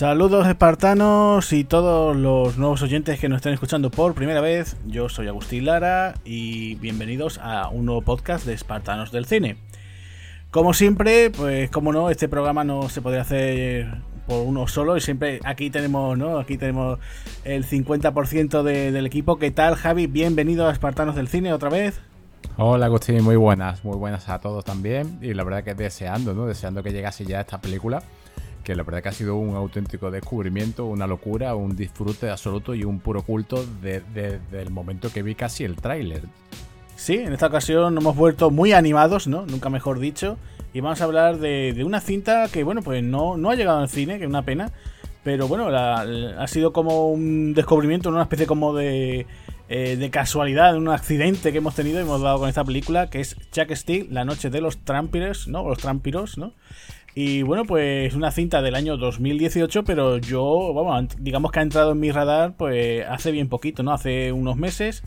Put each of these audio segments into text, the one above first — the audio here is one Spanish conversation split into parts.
Saludos espartanos y todos los nuevos oyentes que nos estén escuchando por primera vez. Yo soy Agustín Lara y bienvenidos a un nuevo podcast de Espartanos del Cine. Como siempre, pues como no, este programa no se podría hacer por uno solo y siempre aquí tenemos, ¿no? Aquí tenemos el 50% del equipo. ¿Qué tal, Javi? Bienvenido a Espartanos del Cine otra vez. Hola Agustín, muy buenas, muy buenas a todos también. Y la verdad que deseando, ¿no? Deseando que llegase ya esta película que la verdad que ha sido un auténtico descubrimiento, una locura, un disfrute absoluto y un puro culto desde el momento que vi casi el tráiler. Sí, en esta ocasión hemos vuelto muy animados, ¿no? Nunca mejor dicho. Y vamos a hablar de, una cinta que, bueno, pues no, no ha llegado al cine, que es una pena. Pero bueno, ha sido como un descubrimiento, una especie como de, eh, de casualidad, un accidente que hemos tenido y hemos dado con esta película, que es Jack Steele, La noche de los trampiros, ¿no? Los trampiros, ¿no? Y bueno, pues una cinta del año 2018, pero yo, vamos, digamos que ha entrado en mi radar pues hace bien poquito, ¿no? Hace unos meses.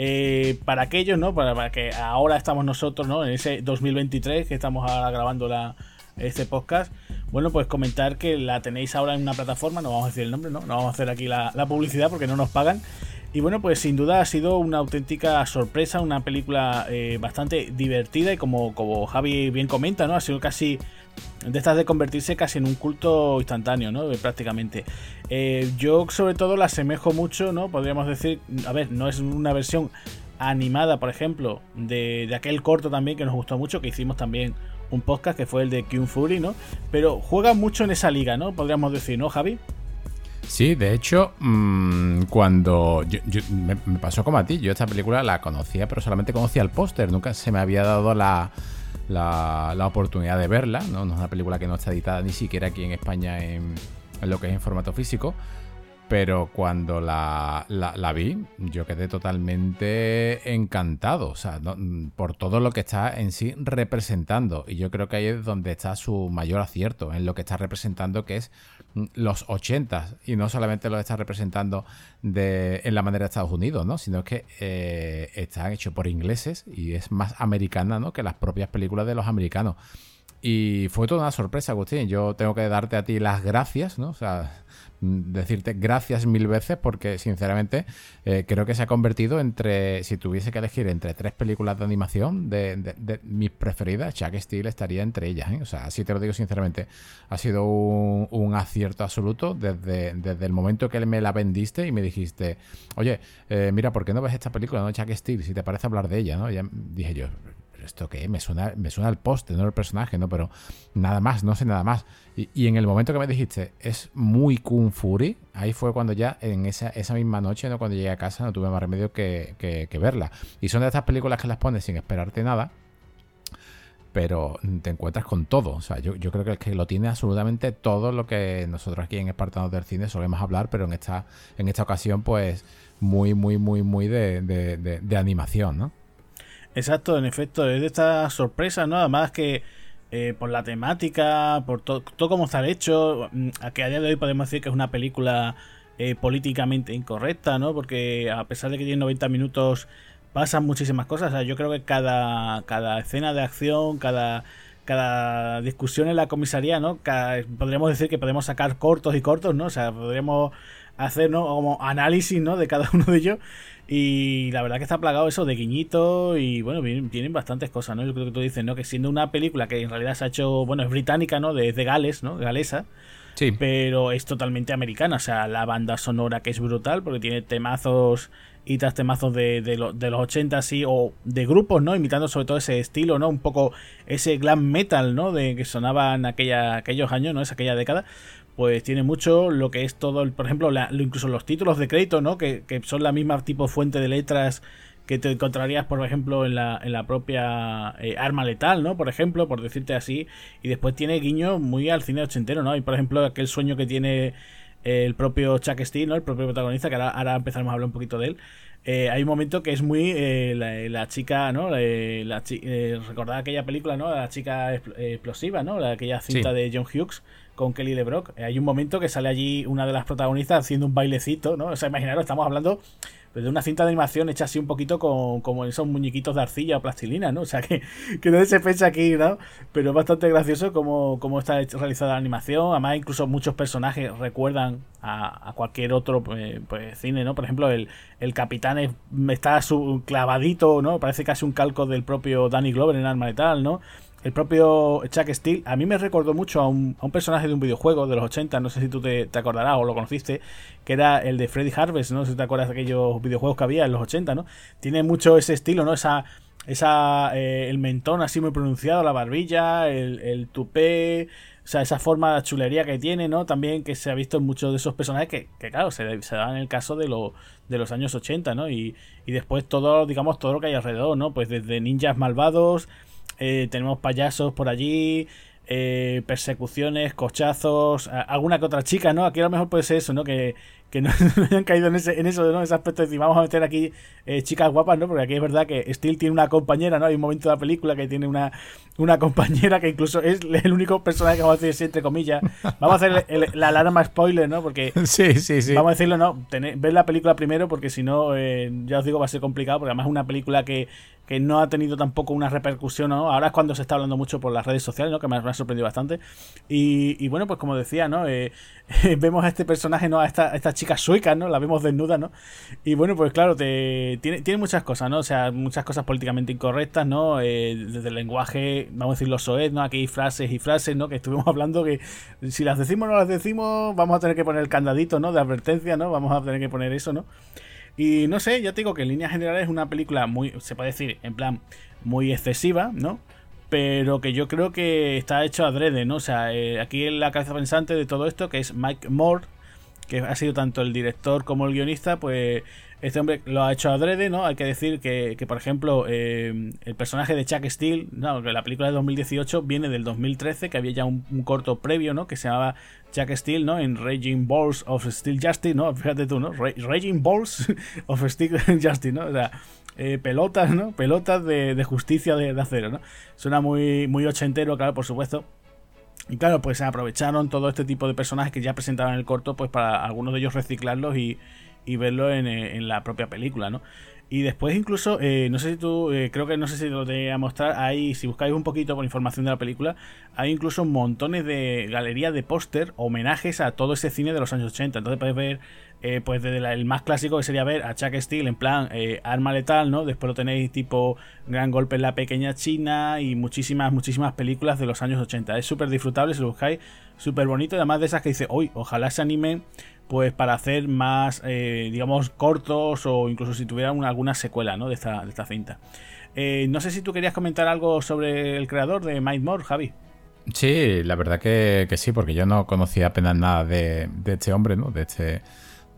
Eh, para aquellos, ¿no? Para, que ahora estamos nosotros, ¿no? En ese 2023 que estamos ahora grabando la, este podcast. Bueno, pues comentar que la tenéis ahora en una plataforma, no vamos a decir el nombre, ¿no? No vamos a hacer aquí la, la publicidad porque no nos pagan. Y bueno, pues sin duda ha sido una auténtica sorpresa, una película eh, bastante divertida y como, como Javi bien comenta, ¿no? Ha sido casi de estas de convertirse casi en un culto instantáneo, ¿no? Prácticamente. Eh, yo sobre todo la asemejo mucho, ¿no? Podríamos decir, a ver, no es una versión animada, por ejemplo, de, aquel corto también que nos gustó mucho, que hicimos también un podcast que fue el de Kung Fury, ¿no? Pero juega mucho en esa liga, ¿no? Podríamos decir, ¿no, Javi? Sí, de hecho, mm, cuando me, pasó como a ti, yo esta película la conocía, pero solamente conocía el póster, nunca se me había dado la, la, oportunidad de verla, ¿no? ¿no? es una película que no está editada ni siquiera aquí en España en, en lo que es en formato físico. Pero cuando la, la, vi, yo quedé totalmente encantado, o sea, por todo lo que está en sí representando. Y yo creo que ahí es donde está su mayor acierto, en lo que está representando, que es los 80 y no solamente lo está representando de, en la manera de Estados Unidos, ¿no? sino que eh, está hecho por ingleses y es más americana ¿no? que las propias películas de los americanos. Y fue toda una sorpresa, Agustín. Yo tengo que darte a ti las gracias, ¿no? O sea, decirte gracias mil veces porque sinceramente eh, creo que se ha convertido entre, si tuviese que elegir entre tres películas de animación de, mis preferidas, Chuck Steele estaría entre ellas. ¿eh? O sea, así te lo digo sinceramente, ha sido un, acierto absoluto desde, desde, el momento que me la vendiste y me dijiste, oye, eh, mira, ¿por qué no ves esta película, no Chuck Steele? Si te parece hablar de ella, ¿no? Ya dije yo, ¿esto qué? Me suena, me suena el poste, no el personaje, ¿no? Pero nada más, no sé nada más. Y, en el momento que me dijiste, es muy Kung Fury, ahí fue cuando ya, en esa, esa misma noche, ¿no? Cuando llegué a casa, no tuve más remedio que, verla. Y son de estas películas que las pones sin esperarte nada, pero te encuentras con todo. O sea, yo, yo creo que el que lo tiene absolutamente todo lo que nosotros aquí en Espartanos del Cine solemos hablar, pero en esta, en esta ocasión, pues, muy, muy, muy, muy de animación, ¿no? Exacto, en efecto, es de estas sorpresas, ¿no? Además que eh, por la temática, por todo cómo está hecho, mm, a que a día de hoy podemos decir que es una película eh, políticamente incorrecta, ¿no? Porque a pesar de que tiene 90 minutos, pasan muchísimas cosas. O sea, yo creo que cada, cada escena de acción, cada, cada discusión en la comisaría, ¿no? podríamos decir que podemos sacar cortos y cortos, ¿no? O sea, podríamos hacer, ¿no? Como análisis, ¿no? De cada uno de ellos. Y la verdad que está plagado eso de guiñito y bueno, tienen bastantes cosas, ¿no? Yo creo que tú dices, ¿no? Que siendo una película que en realidad se ha hecho, bueno, es británica, ¿no? De, de Gales, ¿no? Galesa. Sí. Pero es totalmente americana, o sea, la banda sonora que es brutal porque tiene temazos y tras temazos de, de, de los 80 así, o de grupos, ¿no? Imitando sobre todo ese estilo, ¿no? Un poco ese glam metal, ¿no? De que sonaba en aquella, aquellos años, ¿no? Es aquella década pues tiene mucho lo que es todo, por ejemplo, incluso los títulos de crédito, ¿no? Que, son la misma tipo fuente de letras que te encontrarías, por ejemplo, en la, en la propia eh, arma letal, ¿no? Por ejemplo, por decirte así. Y después tiene guiño muy al cine ochentero, ¿no? Y por ejemplo, aquel sueño que tiene el propio Chuck Steele, ¿no? El propio protagonista, que ahora, empezaremos a hablar un poquito de él. Eh, hay un momento que es muy eh, la, chica, ¿no? La, recordad aquella película, ¿no? La chica explosiva, ¿no? aquella cinta de John Hughes con Kelly LeBrock. Hay un momento que sale allí una de las protagonistas haciendo un bailecito, ¿no? O sea, imaginaros, estamos hablando pues de una cinta de animación hecha así un poquito con, como esos muñequitos de arcilla o plastilina, ¿no? O sea que, que no se fecha aquí, ¿no? Pero es bastante gracioso como, como está realizada la animación. Además, incluso muchos personajes recuerdan a, cualquier otro pues, pues, cine, ¿no? Por ejemplo, el, el capitán está su, clavadito, ¿no? Parece casi un calco del propio Danny Glover en Arma Letal, ¿no? El propio Chuck Steele, a mí me recordó mucho a un, a un, personaje de un videojuego de los 80, no sé si tú te, acordarás o lo conociste, que era el de Freddy Harvest, no sé si te acuerdas de aquellos videojuegos que había en los 80, ¿no? Tiene mucho ese estilo, ¿no? Esa, esa eh, el mentón así muy pronunciado, la barbilla, el, el tupé, o sea, esa forma de chulería que tiene, ¿no? También que se ha visto en muchos de esos personajes que, que claro, se, se dan en el caso de, lo, de los años 80, ¿no? Y, y después todo, digamos, todo lo que hay alrededor, ¿no? Pues desde ninjas malvados eh, tenemos payasos por allí, eh, persecuciones, cochazos, alguna que otra chica, ¿no? Aquí a lo mejor puede ser eso, ¿no? Que, que no, hayan caído en, ese, en eso, ¿no? Ese aspecto de decir, vamos a meter aquí eh, chicas guapas, ¿no? Porque aquí es verdad que Steel tiene una compañera, ¿no? Hay un momento de la película que tiene una, una compañera que incluso es el único personaje que vamos a decir entre comillas. Vamos a hacer la alarma spoiler, ¿no? Porque sí, sí, sí. Vamos a decirlo, no, ver la película primero porque si no, eh, ya os digo, va a ser complicado porque además es una película que, que no ha tenido tampoco una repercusión, ¿no? Ahora es cuando se está hablando mucho por las redes sociales, ¿no? Que me, ha sorprendido bastante. Y, bueno, pues como decía, ¿no? Eh, vemos a este personaje, ¿no? A esta, esta chica suica, ¿no? La vemos desnuda, ¿no? Y bueno, pues claro, tiene muchas cosas, ¿no? O sea, muchas cosas políticamente incorrectas, ¿no? Eh, desde el lenguaje, vamos a decir, los soez, ¿no? Aquí hay frases y frases, ¿no? Que estuvimos hablando que si las decimos o no las decimos, vamos a tener que poner el candadito, ¿no? De advertencia, ¿no? Vamos a tener que poner eso, ¿no? Y no sé, ya te digo que en líneas generales es una película muy, se puede decir, en plan, muy excesiva, ¿no? Pero que yo creo que está hecho adrede, ¿no? O sea, eh, aquí en la cabeza pensante de todo esto, que es Mike Moore, que ha sido tanto el director como el guionista, pues este hombre lo ha hecho adrede, ¿no? Hay que decir que, que por ejemplo, eh, el personaje de Chuck Steele, no, la película de 2018 viene del 2013, que había ya un, corto previo, ¿no? Que se llamaba Chuck Steele, ¿no? En Raging Balls of Steel Justice, ¿no? Fíjate tú, ¿no? Raging Balls of Steel Justice, ¿no? O sea, eh, pelotas, ¿no? Pelotas de, justicia de, acero, ¿no? Suena muy, muy ochentero, claro, por supuesto. Y claro, pues aprovecharon todo este tipo de personajes que ya presentaban en el corto, pues para algunos de ellos reciclarlos y, y verlo en, eh, en, la propia película, ¿no? Y después incluso, eh, no sé si tú, eh, creo que no sé si lo te voy a mostrar, hay, si buscáis un poquito por información de la película, hay incluso montones de galerías de póster, homenajes a todo ese cine de los años 80. Entonces podéis ver, pues desde el más clásico que sería ver a Chuck Steele en plan arma letal, ¿no? Después lo tenéis tipo Gran Golpe en la Pequeña China y muchísimas, muchísimas películas de los años 80. Es súper disfrutable si lo buscáis, súper bonito, además de esas que dice, hoy, ojalá se animen pues para hacer más, eh, digamos, cortos o incluso si tuvieran alguna secuela ¿no? de, esta, de esta cinta. Eh, no sé si tú querías comentar algo sobre el creador de Mike Moore, Javi. Sí, la verdad que, sí, porque yo no conocía apenas nada de, de este hombre, ¿no? De este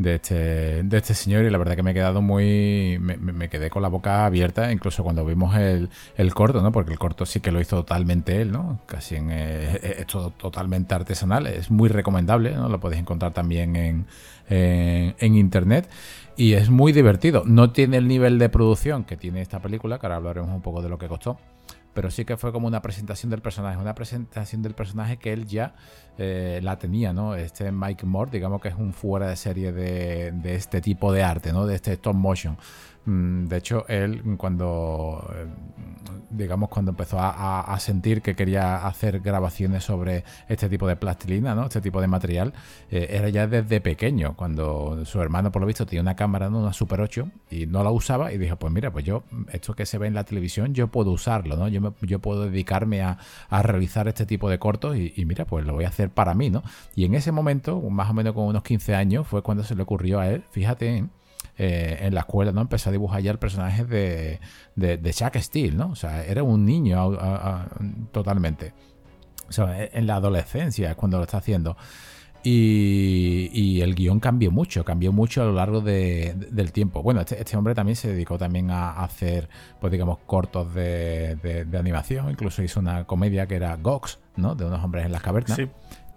de este, de este señor y la verdad que me he quedado muy... Me, quedé con la boca abierta incluso cuando vimos el, el, corto, ¿no? Porque el corto sí que lo hizo totalmente él, ¿no? Casi en... Eh, es todo totalmente artesanal, es muy recomendable, ¿no? Lo podéis encontrar también en, en, internet y es muy divertido. No tiene el nivel de producción que tiene esta película, que ahora hablaremos un poco de lo que costó pero sí que fue como una presentación del personaje, una presentación del personaje que él ya eh, la tenía, ¿no? Este Mike Moore, digamos que es un fuera de serie de, de este tipo de arte, ¿no? De este stop motion. Mm, de hecho, él cuando, digamos, cuando empezó a, sentir que quería hacer grabaciones sobre este tipo de plastilina, ¿no? Este tipo de material, eh, era ya desde pequeño, cuando su hermano, por lo visto, tenía una cámara, ¿no? Una Super 8, y no la usaba, y dijo, pues mira, pues yo, esto que se ve en la televisión, yo puedo usarlo, ¿no? Yo, yo puedo dedicarme a, realizar este tipo de cortos, y, mira, pues lo voy a hacer para mí, ¿no? Y en ese momento, más o menos con unos 15 años, fue cuando se le ocurrió a él, fíjate, eh, en la escuela, ¿no? Empezó a dibujar ya el personaje de, de, Chuck Steele, ¿no? O sea, era un niño totalmente. O sea, e, en la adolescencia es cuando lo está haciendo. Y, el guion cambió mucho, cambió mucho a lo largo del tiempo. Bueno, este, este, hombre también se dedicó también a, hacer, pues digamos, cortos de, animación. Incluso hizo una comedia que era Gox, ¿no? De unos hombres en las cavernas.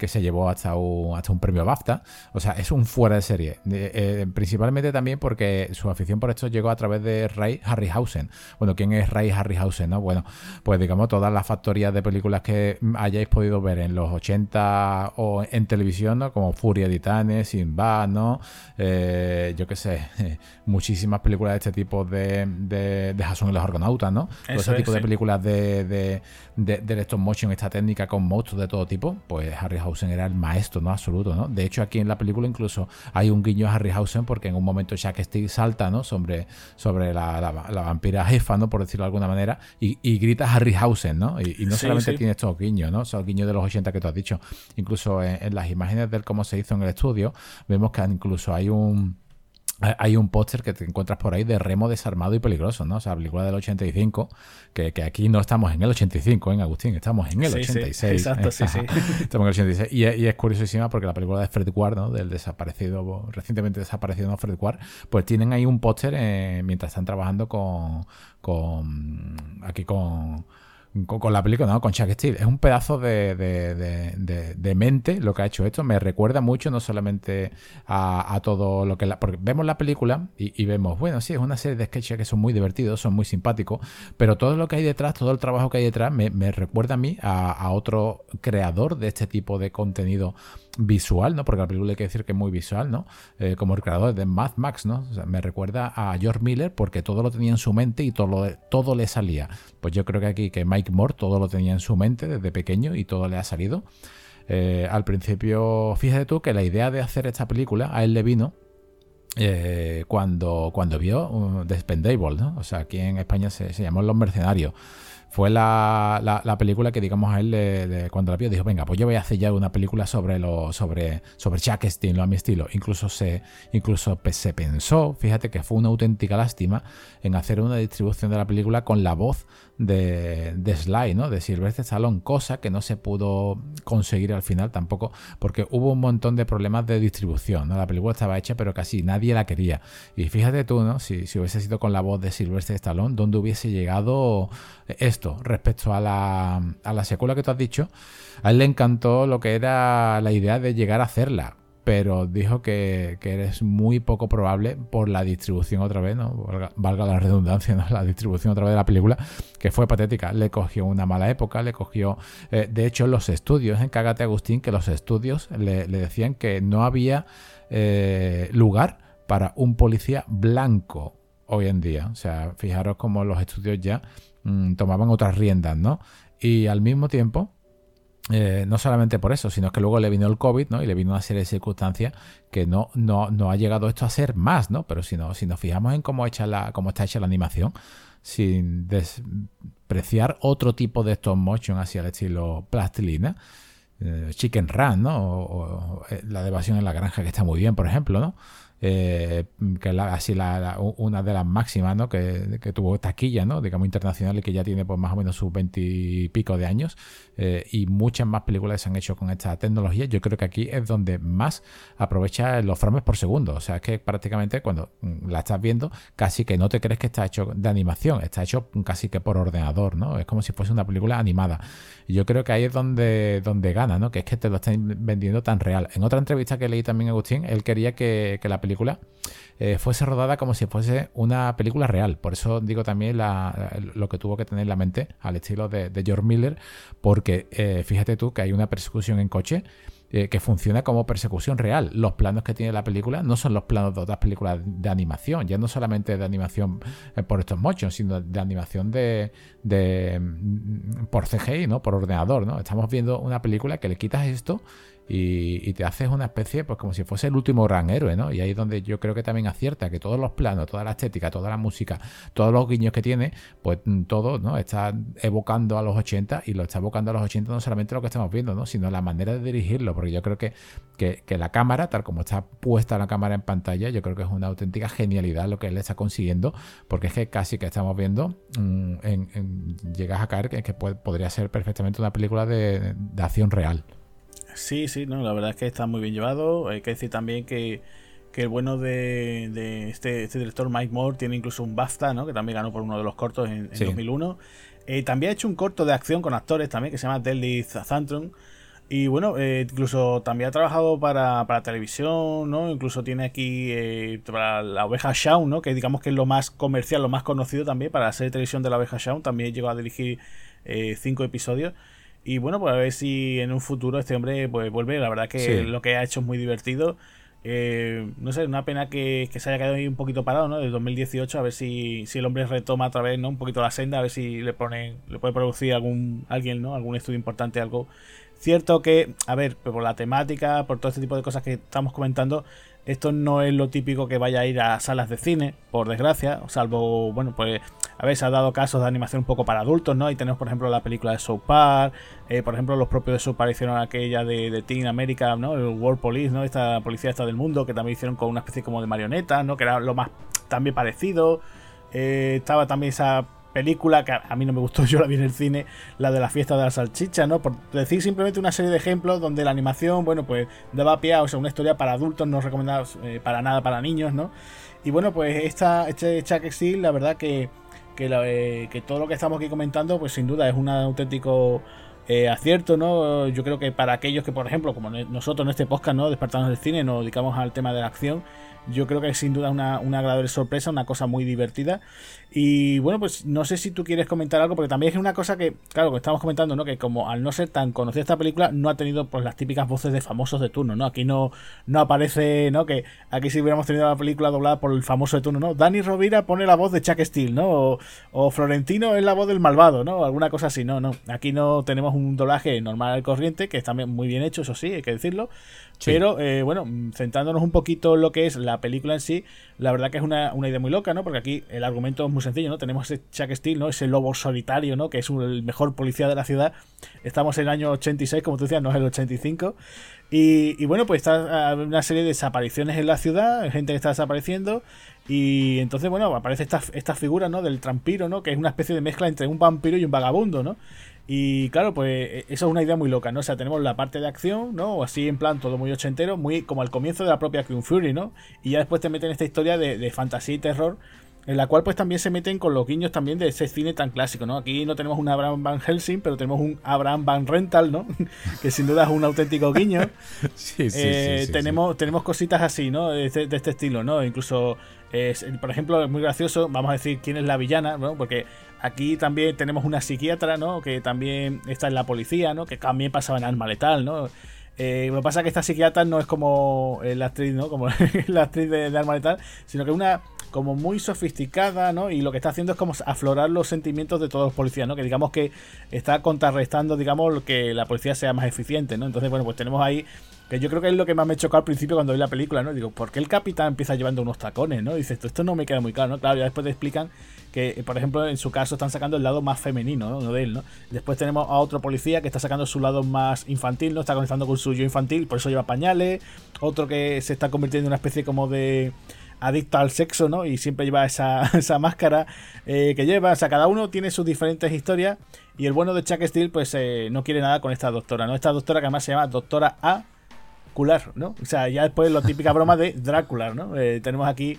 Que se llevó hasta un, hasta un premio BAFTA. O sea, es un fuera de serie. Eh, principalmente también porque su afición por esto llegó a través de Ray Harryhausen. Bueno, ¿quién es Ray Harryhausen? No? Bueno, pues digamos todas las factorías de películas que hayáis podido ver en los 80 o en televisión, ¿no? Como Furia de Titanes, Sinbad, ¿no? Eh, yo qué sé, muchísimas películas de este tipo de, de, de Jason y los Argonautas, ¿no? Todo ese tipo de películas de, de, de, de stop motion, esta técnica con monstruos de todo tipo, pues Harryhausen era el maestro, ¿no? Absoluto, ¿no? De hecho, aquí en la película incluso hay un guiño a Harryhausen porque en un momento Jack Steele salta, ¿no? Sobre, sobre la, la, vampira jefa, ¿no? Por decirlo de alguna manera, y, y grita Harryhausen, ¿no? Y, no solamente tiene estos guiños, ¿no? Son guiños de los 80 que tú has dicho. Incluso en, las imágenes de cómo se hizo en el estudio, vemos que incluso hay un hay un póster que te encuentras por ahí de Remo desarmado y peligroso, ¿no? O sea, película del 85, que, que aquí no estamos en el 85, en ¿eh, Agustín? Estamos en el 86. exacto, sí, sí. estamos en el 86. Y, y, es curiosísima porque la película de Fred Ward, ¿no? Del desaparecido, recientemente desaparecido ¿no? Fred Ward, pues tienen ahí un póster eh, mientras están trabajando con, con aquí con con, la película, ¿no? Con Chuck Steele. Es un pedazo de, de, mente lo que ha hecho esto. Me recuerda mucho no solamente a, todo lo que... La, porque vemos la película y, vemos, bueno, sí, es una serie de sketches que son muy divertidos, son muy simpáticos, pero todo lo que hay detrás, todo el trabajo que hay detrás, me, recuerda a mí a, otro creador de este tipo de contenido visual, ¿no? Porque la película hay que decir que es muy visual, ¿no? Eh, como el creador de Mad Max, ¿no? me recuerda a George Miller porque todo lo tenía en su mente y todo, todo le salía. Pues yo creo que aquí que Mike Moore todo lo tenía en su mente desde pequeño y todo le ha salido. Eh, al principio, fíjate tú que la idea de hacer esta película a él le vino eh, cuando, cuando vio uh, The Spendable, ¿no? O sea, aquí en España se, se llamó Los Mercenarios fue la, la, película que, digamos, a él cuando la vio dijo, venga, pues yo voy a hacer ya una película sobre lo, sobre, sobre Jack Steele, a mi estilo. Incluso se, incluso se pensó, fíjate que fue una auténtica lástima en hacer una distribución de la película con la voz de, de Sly, ¿no? De Sylvester Stallone, cosa que no se pudo conseguir al final tampoco, porque hubo un montón de problemas de distribución. La película estaba hecha, pero casi nadie la quería. Y fíjate tú, ¿no? Si, si hubiese sido con la voz de Sylvester Stallone, ¿dónde hubiese llegado esto respecto a la, a la secuela que tú has dicho? A él le encantó lo que era la idea de llegar a hacerla pero dijo que, que, es muy poco probable por la distribución otra vez, ¿no? Valga, la redundancia, ¿no? La distribución otra vez de la película, que fue patética. Le cogió una mala época, le cogió... Eh, de hecho, los estudios, en Cágate Agustín, que los estudios le, decían que no había eh, lugar para un policía blanco hoy en día. O sea, fijaros cómo los estudios ya mm, tomaban otras riendas, ¿no? Y al mismo tiempo eh, no solamente por eso, sino que luego le vino el COVID, ¿no? Y le vino una serie de circunstancias que no, no, no ha llegado esto a ser más, ¿no? Pero si, no, si nos fijamos en cómo, hecha la, está hecha la animación, sin despreciar otro tipo de stop motion hacia el estilo plastilina, eh, Chicken Run, ¿no? O, eh, la evasión en la granja que está muy bien, por ejemplo, ¿no? Eh, que es así una de las máximas ¿no? que, tuvo taquilla, ¿no? digamos internacional y que ya tiene pues, más o menos sus veintipico de años eh, y muchas más películas se han hecho con esta tecnología. Yo creo que aquí es donde más aprovecha los frames por segundo. O sea, es que prácticamente cuando mm, la estás viendo casi que no te crees que está hecho de animación, está hecho casi que por ordenador, ¿no? Es como si fuese una película animada. Yo creo que ahí es donde, donde gana, ¿no? Que es que te lo están vendiendo tan real. En otra entrevista que leí también Agustín, él quería que, que la película película eh, fuese rodada como si fuese una película real. Por eso digo también lo que tuvo que tener en la mente al estilo de, George Miller, porque eh, fíjate tú que hay una persecución en coche eh, que funciona como persecución real. Los planos que tiene la película no son los planos de otras películas de animación, ya no solamente de animación por estos motion, sino de animación de, de mm, por CGI, ¿no? Por ordenador, ¿no? Estamos viendo una película que le quitas esto y, te haces una especie, pues como si fuese el último gran héroe, ¿no? Y ahí es donde yo creo que también acierta que todos los planos, toda la estética, toda la música, todos los guiños que tiene, pues mm, todo, ¿no? Está evocando a los 80 y lo está evocando a los 80 no solamente lo que estamos viendo, ¿no? Sino la manera de dirigirlo, porque yo creo que, que, la cámara, tal como está puesta la cámara en pantalla, yo creo que es una auténtica genialidad lo que él está consiguiendo, porque es que casi que estamos viendo, mm, en, llegas a caer que, que podría ser perfectamente una película de acción real. Sí, sí, no, la verdad es que está muy bien llevado. Hay que decir también que, el bueno de, este, este, director Mike Moore tiene incluso un BAFTA, ¿no? Que también ganó por uno de los cortos en, 2001. Eh, también ha hecho un corto de acción con actores también que se llama Deadly Thantrum. Y bueno, eh, incluso también ha trabajado para, para, televisión, ¿no? Incluso tiene aquí eh, para la oveja Shaun, ¿no? Que digamos que es lo más comercial, lo más conocido también para la serie de televisión de la oveja Shaun. También llegó a dirigir eh, cinco episodios. Y bueno, pues a ver si en un futuro este hombre pues vuelve. La verdad que lo que ha hecho es muy divertido. no sé, una pena que, se haya quedado ahí un poquito parado, ¿no? Del 2018, a ver si, si el hombre retoma otra vez, ¿no? Un poquito la senda, a ver si le ponen, le puede producir algún, alguien, ¿no? Algún estudio importante, algo Cierto que, a ver, por la temática, por todo este tipo de cosas que estamos comentando, esto no es lo típico que vaya a ir a salas de cine, por desgracia, salvo, bueno, pues, a se ha dado casos de animación un poco para adultos, ¿no? Y tenemos, por ejemplo, la película de South Park, eh, por ejemplo, los propios de South Park hicieron aquella de, de Teen America, ¿no? El World Police, ¿no? Esta policía esta del mundo, que también hicieron con una especie como de marioneta, ¿no? Que era lo más también parecido. Eh, estaba también esa película que a mí no me gustó, yo la vi en el cine, la de la fiesta de la salchicha, ¿no? Por decir simplemente una serie de ejemplos donde la animación, bueno, pues daba pie a o sea, una historia para adultos, no recomendada eh, para nada para niños, ¿no? Y bueno, pues esta, este Chuck Steel, la verdad que, eh, que todo lo que estamos aquí comentando, pues sin duda es un auténtico eh, acierto, ¿no? Yo creo que para aquellos que, por ejemplo, como nosotros en este podcast, ¿no? Despertarnos del cine, nos dedicamos al tema de la acción, yo creo que es sin duda una, una agradable sorpresa, una cosa muy divertida. Y bueno, pues no sé si tú quieres comentar algo, porque también es una cosa que, claro, que estamos comentando, ¿no? Que como al no ser tan conocida esta película, no ha tenido pues las típicas voces de famosos de turno, ¿no? Aquí no, no aparece, ¿no? Que aquí si hubiéramos tenido la película doblada por el famoso de turno, ¿no? Dani Rovira pone la voz de Chuck Steele, ¿no? O, Florentino es la voz del malvado, ¿no? Alguna cosa así, no, no. Aquí no tenemos un doblaje normal al corriente, que está muy bien hecho, eso sí, hay que decirlo. Pero eh, bueno, centrándonos un poquito en lo que es la película en sí, la verdad que es una, idea muy loca, ¿no? Porque aquí el argumento es muy sencillo, ¿no? Tenemos ese Chuck Steele, ¿no? Ese lobo solitario, ¿no? Que es el mejor policía de la ciudad. Estamos en el año 86, como tú decías, no es el 85. Y, y bueno, pues está ah, una serie de desapariciones en la ciudad, gente que está desapareciendo. Y entonces, bueno, aparece esta, esta figura, ¿no? Del trampiro, ¿no? Que es una especie de mezcla entre un vampiro y un vagabundo, ¿no? Y claro, pues e, eso es una idea muy loca, ¿no? O sea, tenemos la parte de acción, ¿no? O así en plan todo muy ochentero, muy como al comienzo de la propia Kung Fury, ¿no? Y ya después te meten esta historia de, de fantasía y terror, en la cual pues también se meten con los guiños también de ese cine tan clásico, ¿no? Aquí no tenemos un Abraham Van Helsing, pero tenemos un Abraham Van Rental, ¿no? que sin duda es un auténtico guiño. sí, sí, eh, tenemos, tenemos cositas así, ¿no? De este, de este estilo, ¿no? Incluso, por ejemplo, es muy gracioso, vamos a decir quién es la villana, ¿no? Porque Aquí también tenemos una psiquiatra, ¿no? Que también está en la policía, ¿no? Que también pasaba en Arma Letal, ¿no? Eh, lo que pasa es que esta psiquiatra no es como la actriz, ¿no? Como la actriz de, de Arma Letal, sino que es una como muy sofisticada, ¿no? Y lo que está haciendo es como aflorar los sentimientos de todos los policías, ¿no? Que digamos que está contrarrestando, digamos, que la policía sea más eficiente, ¿no? Entonces, bueno, pues tenemos ahí yo creo que es lo que más me chocó al principio cuando vi la película, ¿no? Digo, ¿por qué el capitán empieza llevando unos tacones, ¿no? Dice, esto, esto no me queda muy claro, ¿no? Claro, ya después te explican que, por ejemplo, en su caso están sacando el lado más femenino, ¿no? De él, ¿no? Después tenemos a otro policía que está sacando su lado más infantil, ¿no? Está conectando con su yo infantil, por eso lleva pañales. Otro que se está convirtiendo en una especie como de adicto al sexo, ¿no? Y siempre lleva esa, esa máscara eh, que lleva. O sea, cada uno tiene sus diferentes historias. Y el bueno de Chuck Steele, pues eh, no quiere nada con esta doctora, ¿no? Esta doctora que además se llama Doctora A. Cular, ¿no? O sea, ya después la típica broma de Drácula, ¿no? Eh, tenemos aquí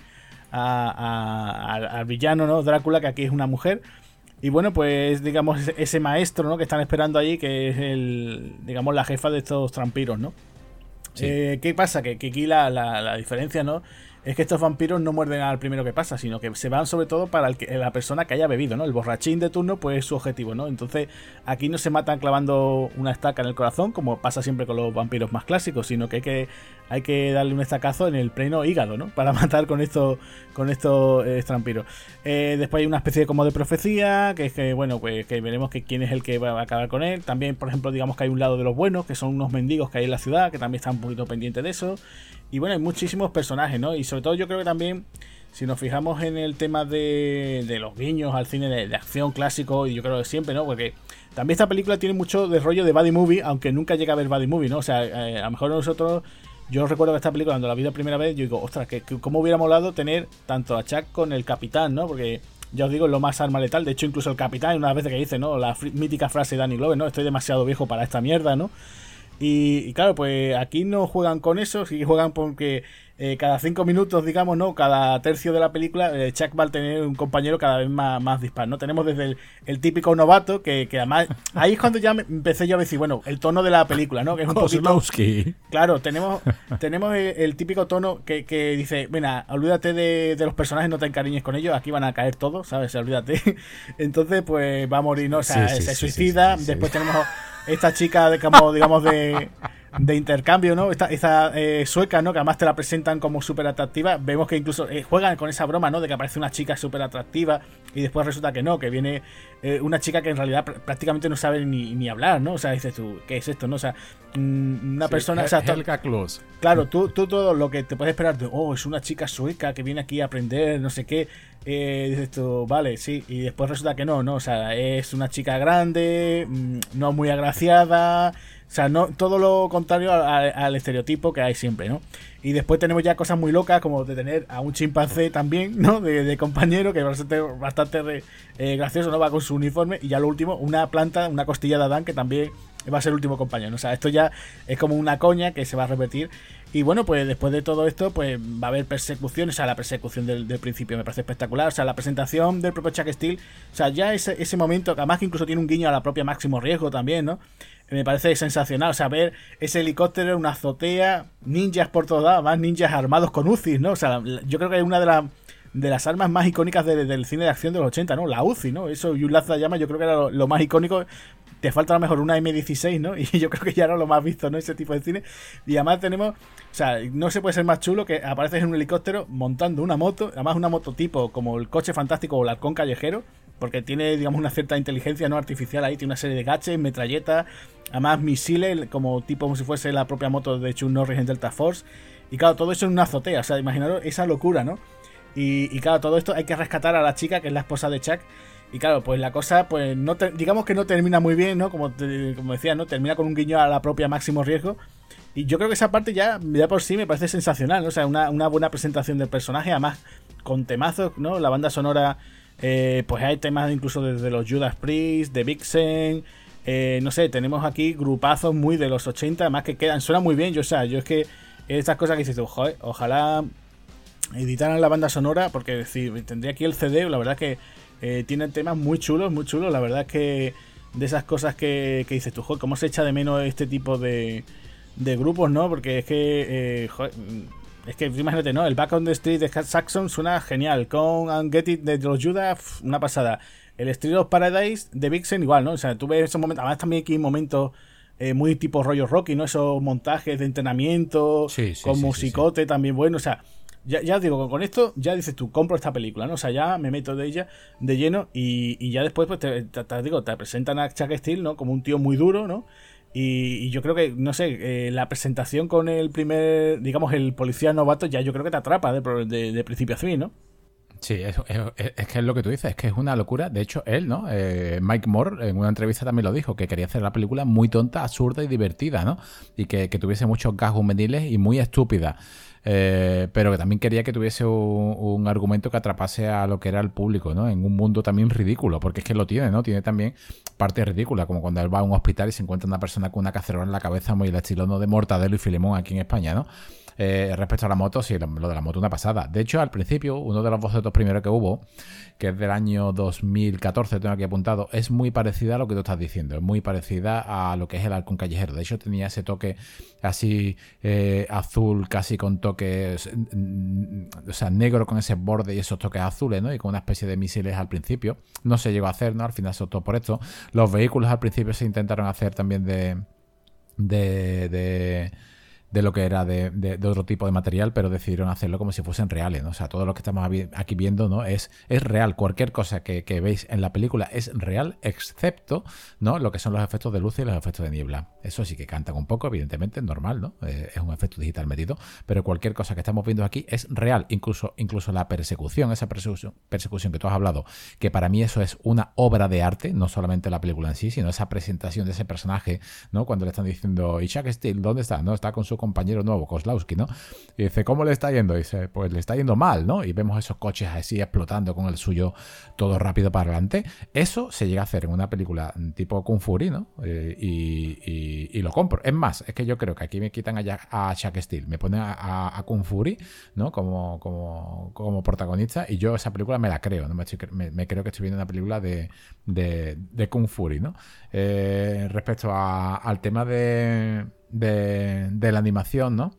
al villano, ¿no? Drácula, que aquí es una mujer. Y bueno, pues digamos ese maestro, ¿no? Que están esperando allí, que es el, digamos, la jefa de estos trampiros, ¿no? ¿Qué pasa? Que, aquí la, la, diferencia, ¿no? Es que estos vampiros no muerden al primero que pasa, sino que se van sobre todo para la persona que haya bebido, ¿no? El borrachín de turno, pues es su objetivo, ¿no? Entonces, aquí no se matan clavando una estaca en el corazón, como pasa siempre con los vampiros más clásicos, sino que hay que, hay que darle un estacazo en el pleno hígado, ¿no? Para matar con estos, con estos eh, vampiros. Eh, después hay una especie como de profecía, que es que, bueno, pues que veremos que quién es el que va a acabar con él. También, por ejemplo, digamos que hay un lado de los buenos, que son unos mendigos que hay en la ciudad, que también están un poquito pendientes de eso. Y bueno, hay muchísimos personajes, ¿no? Y sobre todo yo creo que también, si nos fijamos en el tema de, de los guiños al cine de, acción clásico, y yo creo que siempre, ¿no? Porque también esta película tiene mucho de de body movie, aunque nunca llega a ver body movie, ¿no? O sea, eh, a lo mejor nosotros... Yo recuerdo que esta película, cuando la vi la primera vez, yo digo, ostras, que, cómo hubiera molado tener tanto a Chuck con el capitán, ¿no? Porque ya os digo, lo más arma letal. De hecho, incluso el capitán, una vez que dice, ¿no? La mítica frase de Danny Glover, ¿no? Estoy demasiado viejo para esta mierda, ¿no? Y, claro, pues aquí no juegan con eso, sí juegan porque eh, cada cinco minutos, digamos, ¿no? Cada tercio de la película, eh, Chuck va a tener un compañero cada vez más, más dispar, ¿no? Tenemos desde el, típico novato, que, además, ahí es cuando ya empecé yo a decir, bueno, el tono de la película, ¿no? Que es un poquito... Claro, tenemos, tenemos el, típico tono que, que dice, mira, olvídate de, los personajes, no te encariñes con ellos, aquí van a caer todos, ¿sabes? Olvídate. Entonces, pues va a morir, ¿no? O sea, se suicida, después tenemos esta chica de como digamos de de intercambio, ¿no? Esta, esta eh, sueca, ¿no? Que además te la presentan como súper atractiva. Vemos que incluso eh, juegan con esa broma, ¿no? De que aparece una chica súper atractiva y después resulta que no, que viene eh, una chica que en realidad prácticamente no sabe ni, ni, hablar, ¿no? O sea, dices tú, ¿qué es esto, no? O sea, mm, una persona... O sea, Claro, tú, tú todo lo que te puedes esperar de, oh, es una chica sueca que viene aquí a aprender, no sé qué. dices tú, vale, sí. Y después resulta que no, ¿no? O sea, es una chica grande, mm, no muy agraciada o sea, no, todo lo contrario al, estereotipo que hay siempre, ¿no? Y después tenemos ya cosas muy locas como de tener a un chimpancé también, ¿no? De, compañero, que a ser bastante eh, gracioso, ¿no? Va con su uniforme. Y ya lo último, una planta, una costilla de Adán, que también va a ser el último compañero. O sea, esto ya es como una coña que se va a repetir. Y bueno, pues después de todo esto, pues va a haber persecuciones. O sea, la persecución del, principio me parece espectacular. O sea, la presentación del propio Chuck Steel. O sea, ya ese, ese momento, además que incluso tiene un guiño a la propia Máximo Riesgo también, ¿no? me parece sensacional. O sea, ver ese helicóptero, una azotea, ninjas por todos lados, más ninjas armados con UCI, ¿no? O sea, yo creo que es una de, las de las armas más icónicas del cine de acción de los 80, ¿no? La UCI, ¿no? Eso, y un llama, yo creo que era lo, más icónico. Te falta a lo mejor una M16, ¿no? Y yo creo que ya era lo más visto, ¿no? Ese tipo de cine. Y además tenemos, o sea, no se puede ser más chulo que apareces en un helicóptero montando una moto, además una moto tipo como el coche fantástico o el halcón callejero, porque tiene, digamos, una cierta inteligencia no artificial ahí, tiene una serie de gaches, metralletas, además misiles, como tipo como si fuese la propia moto de Chuck Norris en Delta Force. Y claro, todo eso en una azotea, o sea, imaginaros esa locura, ¿no? Y, claro, todo esto hay que rescatar a la chica, que es la esposa de Chuck. Y claro, pues la cosa, pues no digamos que no termina muy bien, ¿no? Como, como decía, ¿no? Termina con un guiño a la propia máximo riesgo. Y yo creo que esa parte ya, ya por sí me parece sensacional, ¿no? O sea, una, una buena presentación del personaje, además con temazos, ¿no? La banda sonora eh, pues hay temas incluso desde los Judas Priest, de Vixen. Eh, no sé, tenemos aquí grupazos muy de los 80, además que quedan, suena muy bien. Yo, o sea, yo es que estas cosas que dices joder, ojalá editaran la banda sonora, porque decir, tendría aquí el CD, la verdad que eh, tienen temas muy chulos, muy chulos. La verdad es que de esas cosas que, que dices tú, joder, ¿cómo se echa de menos este tipo de, de grupos, no? Porque es que, joder, es que imagínate, ¿no? El Back on the Street de Saxon suena genial. Con And Get It de los Judas, una pasada. El Street of Paradise de Vixen, igual, ¿no? O sea, tú ves esos momentos. Además, también aquí momentos eh, muy tipo rollo Rocky, ¿no? Esos montajes de entrenamiento con musicote también bueno. O sea, ya, ya, digo, con esto ya dices tú, compro esta película, ¿no? O sea, ya me meto de ella de lleno y, ya después, pues te, digo, te presentan a Chuck Steele, ¿no? Como un tío muy duro, ¿no? Y, yo creo que, no sé, eh, la presentación con el primer, digamos, el policía novato, ya yo creo que te atrapa de, principio a fin, ¿no? Sí, es, que es lo que tú dices, es que es una locura. De hecho, él, ¿no? Eh, Mike Moore en una entrevista también lo dijo, que quería hacer la película muy tonta, absurda y divertida, ¿no? Y que, que tuviese muchos gags juveniles y muy estúpida. Eh, pero que también quería que tuviese un, argumento que atrapase a lo que era el público, ¿no? En un mundo también ridículo, porque es que lo tiene, ¿no? Tiene también parte ridícula, como cuando él va a un hospital y se encuentra una persona con una cacerola en la cabeza, muy el estilo de Mortadelo y Filemón aquí en España, ¿no? Eh, respecto a la moto, sí, lo de la moto una pasada. De hecho, al principio, uno de los bocetos primeros que hubo, que es del año 2014, tengo aquí apuntado, es muy parecida a lo que tú estás diciendo, es muy parecida a lo que es el halcón callejero. De hecho, tenía ese toque así eh, azul, casi con toques, o sea, negro con ese borde y esos toques azules, ¿no? Y con una especie de misiles al principio. No se llegó a hacer, ¿no? Al final se optó por esto. Los vehículos al principio se intentaron hacer también de, de de lo que era de, otro tipo de material, pero decidieron hacerlo como si fuesen reales, ¿no? O sea, todo lo que estamos aquí viendo, ¿no? Es, es real. Cualquier cosa que, veis en la película es real, excepto, ¿no? Lo que son los efectos de luz y los efectos de niebla. Eso sí que cantan un poco, evidentemente, normal, ¿no? Eh, es un efecto digital metido, pero cualquier cosa que estamos viendo aquí es real. Incluso, incluso la persecución, esa persecución, persecución que tú has hablado, que para mí eso es una obra de arte, no solamente la película en sí, sino esa presentación de ese personaje, ¿no? Cuando le están diciendo, ¿y Chuck Steele dónde está? ¿No? Está con su compañero nuevo, Kozlowski, ¿no? Y dice, ¿cómo le está yendo? Y dice, pues le está yendo mal, ¿no? Y vemos esos coches así explotando con el suyo todo rápido para adelante. Eso se llega a hacer en una película tipo Kung Fury, ¿no? Eh, y, lo compro. Es más, es que yo creo que aquí me quitan a, a Chuck Steele, me ponen a, Kung Fury, ¿no? Como, como, como, protagonista y yo esa película me la creo, ¿no? Me, creo que estoy viendo una película de, de, Kung Fury, ¿no? Eh, respecto al tema de, de, la animación, ¿no?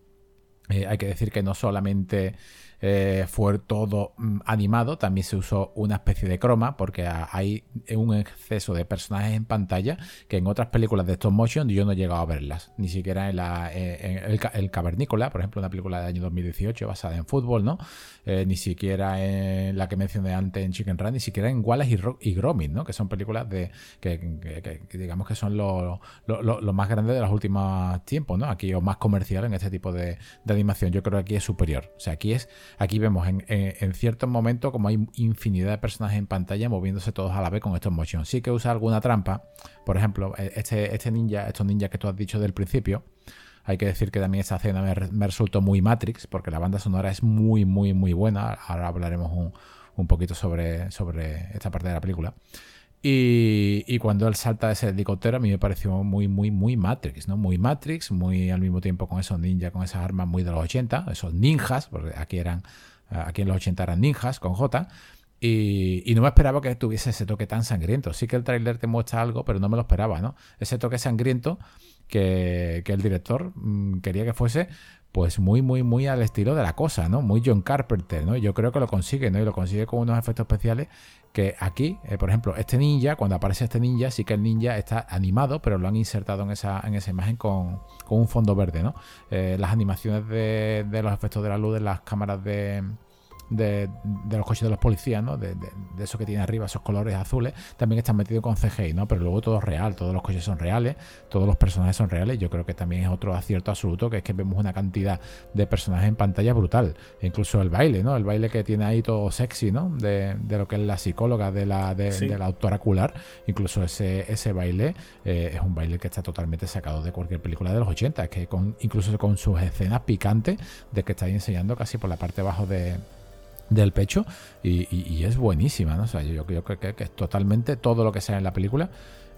Eh, hay que decir que no solamente eh, fue todo mm, animado, también se usó una especie de croma porque hay un exceso de personajes en pantalla que en otras películas de stop motion yo no he llegado a verlas, ni siquiera en, la, eh, el, Cavernícola, por ejemplo, una película del año 2018 basada en fútbol, ¿no? Eh, ni siquiera en la que mencioné antes en Chicken Run, ni siquiera en Wallace y, Gromit, ¿no? Que son películas de que, digamos que son lo, más grandes de los últimos tiempos, ¿no? Aquí o más comercial en este tipo de animación. Yo creo que aquí es superior. O sea, aquí es Aquí vemos en, ciertos momentos como hay infinidad de personajes en pantalla moviéndose todos a la vez con estos motion. Sí que usa alguna trampa. Por ejemplo, e, este, este ninja, estos ninjas que tú has dicho del principio. Hay que decir que también esta escena me, resultó muy Matrix, porque la banda sonora es muy, muy, muy buena. Ahora hablaremos un, poquito sobre, sobre esta parte de la película. Y, cuando él salta de ese helicóptero, a mí me pareció muy, muy, muy Matrix, ¿no? Muy Matrix, muy al mismo tiempo con esos ninjas, con esas armas muy de los 80, esos ninjas, porque aquí eran, aquí en los 80 eran ninjas con J. Y, no me esperaba que tuviese ese toque tan sangriento. Sí que el tráiler te muestra algo, pero no me lo esperaba, ¿no? Ese toque sangriento que, que el director mm, quería que fuese, pues muy, muy, muy al estilo de la cosa, ¿no? Muy John Carpenter, ¿no? Yo creo que lo consigue, ¿no? Y lo consigue con unos efectos especiales que aquí, eh, por ejemplo, este ninja, cuando aparece este ninja, sí que el ninja está animado, pero lo han insertado en esa, en esa imagen con, un fondo verde, ¿no? Eh, las animaciones de, de, los efectos de la luz de las cámaras de, de, los coches de los policías, ¿no? De, eso que tiene arriba, esos colores azules, también están metidos con CGI, ¿no? Pero luego todo es real, todos los coches son reales, todos los personajes son reales. Yo creo que también es otro acierto absoluto, que es que vemos una cantidad de personajes en pantalla brutal. E incluso el baile, ¿no? El baile que tiene ahí todo sexy, ¿no? De, lo que es la psicóloga de la, de, la autora ocular. Incluso ese, ese baile eh, es un baile que está totalmente sacado de cualquier película de los 80. Es que con, incluso con sus escenas picantes de que está enseñando casi por la parte bajo de del pecho y, es buenísima, ¿no? O sea, yo, creo que, que, es totalmente todo lo que sale en la película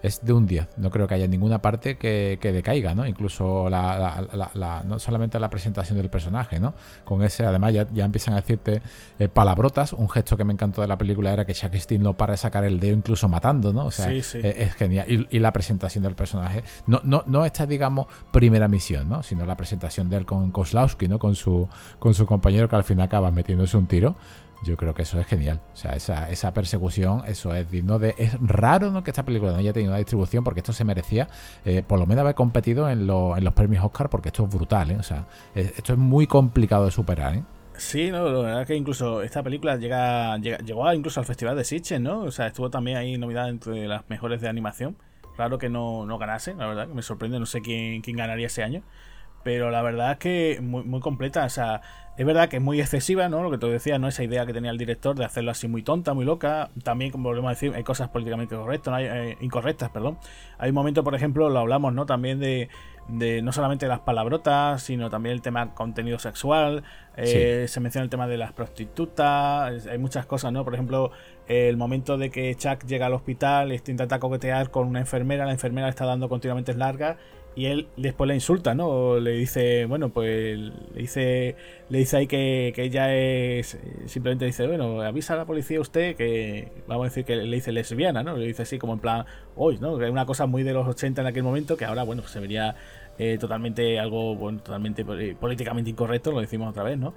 es de un 10. No creo que haya ninguna parte que, decaiga, ¿no? Incluso la, no solamente la presentación del personaje, ¿no? Con ese, además, ya, empiezan a decirte eh, palabrotas. Un gesto que me encantó de la película era que Chuck no para de sacar el dedo, incluso matando, ¿no? O sea, Es, genial. Y, la presentación del personaje. No, no, no esta, digamos, primera misión, ¿no? Sino la presentación de él con Kozlowski, ¿no? Con su, con su compañero que al final acaba metiéndose un tiro. Yo creo que eso es genial. O sea, esa, esa persecución, eso es digno de. Es raro ¿no? que esta película no haya tenido una distribución, porque esto se merecía, eh, por lo menos, haber competido en, en, los premios Oscar, porque esto es brutal, ¿eh? O sea, esto es muy complicado de superar, ¿eh? Sí, no, la verdad es que incluso esta película llega, llegó incluso al Festival de Sitges, ¿no? O sea, estuvo también ahí nominada entre las mejores de animación. Claro que no, no ganase, la verdad, que me sorprende, no sé quién, quién ganaría ese año. Pero la verdad es que muy, muy completa, o sea, es verdad que es muy excesiva, ¿no? Lo que te decía, ¿no? Esa idea que tenía el director de hacerlo así muy tonta, muy loca. También, como volvemos a decir, hay cosas políticamente correctas, ¿no? hay, eh, incorrectas, perdón. Hay un momento, por ejemplo, lo hablamos, ¿no? También de, de no solamente las palabrotas, sino también el tema contenido sexual. Eh, se menciona el tema de las prostitutas. Hay muchas cosas, ¿no? Por ejemplo, el momento de que Chuck llega al hospital, intenta coquetear con una enfermera, la enfermera le está dando continuamente largas y él después le insulta, ¿no? le dice, bueno, pues le dice, le dice ahí que, que ella es, simplemente dice, bueno, avisa a la policía usted que, vamos a decir que le dice lesbiana, ¿no? Le dice así como en plan, hoy, ¿no? Que es una cosa muy de los 80 en aquel momento que ahora, bueno, se vería eh, totalmente algo bueno, totalmente políticamente incorrecto, lo decimos otra vez, ¿no?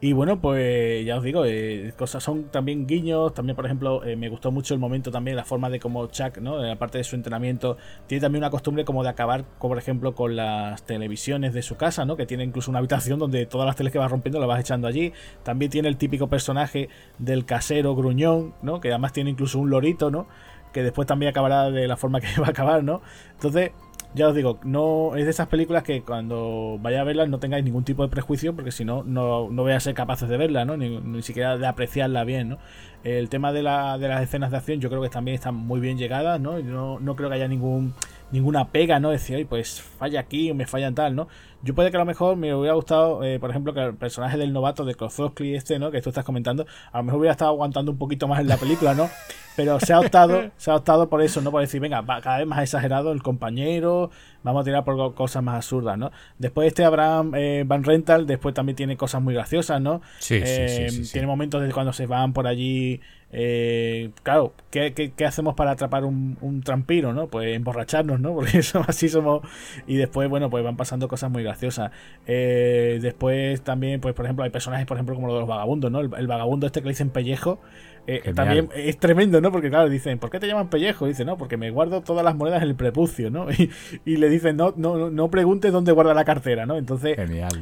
Y bueno, pues ya os digo, eh, cosas son también guiños, también por ejemplo, eh, me gustó mucho el momento también, la forma de cómo Chuck, ¿no? Aparte de su entrenamiento, tiene también una costumbre como de acabar, como por ejemplo, con las televisiones de su casa, ¿no? Que tiene incluso una habitación donde todas las teles que vas rompiendo las vas echando allí. También tiene el típico personaje del casero gruñón, ¿no? Que además tiene incluso un lorito, ¿no? Que después también acabará de la forma que va a acabar, ¿no? Entonces, ya os digo, no es de esas películas que cuando vaya a verlas no tengáis ningún tipo de prejuicio, porque si no, no, no voy a ser capaces de verla, ¿no? Ni, siquiera de apreciarla bien, ¿no? El tema de, la, de las escenas de acción yo creo que también están muy bien llegadas, ¿no? No, no creo que haya ningún ninguna pega, ¿no? Decir, pues falla aquí o me falla en tal, ¿no? Yo puede que a lo mejor me hubiera gustado, eh, por ejemplo, que el personaje del novato de Kozowski este, ¿no? Que tú estás comentando, a lo mejor hubiera estado aguantando un poquito más en la película, ¿no? Pero se ha optado, se ha optado por eso, ¿no? Por decir, venga, va cada vez más exagerado el compañero, vamos a tirar por cosas más absurdas, ¿no? Después este Abraham eh, Van Rental, después también tiene cosas muy graciosas, ¿no? Sí, sí, sí, Tiene momentos de cuando se van por allí eh, claro, ¿qué, ¿qué, hacemos para atrapar un, un, trampiro, no? Pues emborracharnos, ¿no? Porque eso así somos. Y después, bueno, pues van pasando cosas muy graciosas. Eh, después también, pues por ejemplo, hay personajes, por ejemplo, como los vagabundos, ¿no? El, vagabundo este que le dicen pellejo. Eh, también es tremendo, ¿no? Porque claro, dicen, ¿por qué te llaman pellejo? Dice, no, porque me guardo todas las monedas en el prepucio, ¿no? Y, le dicen, no, no, no preguntes dónde guarda la cartera, ¿no? Entonces,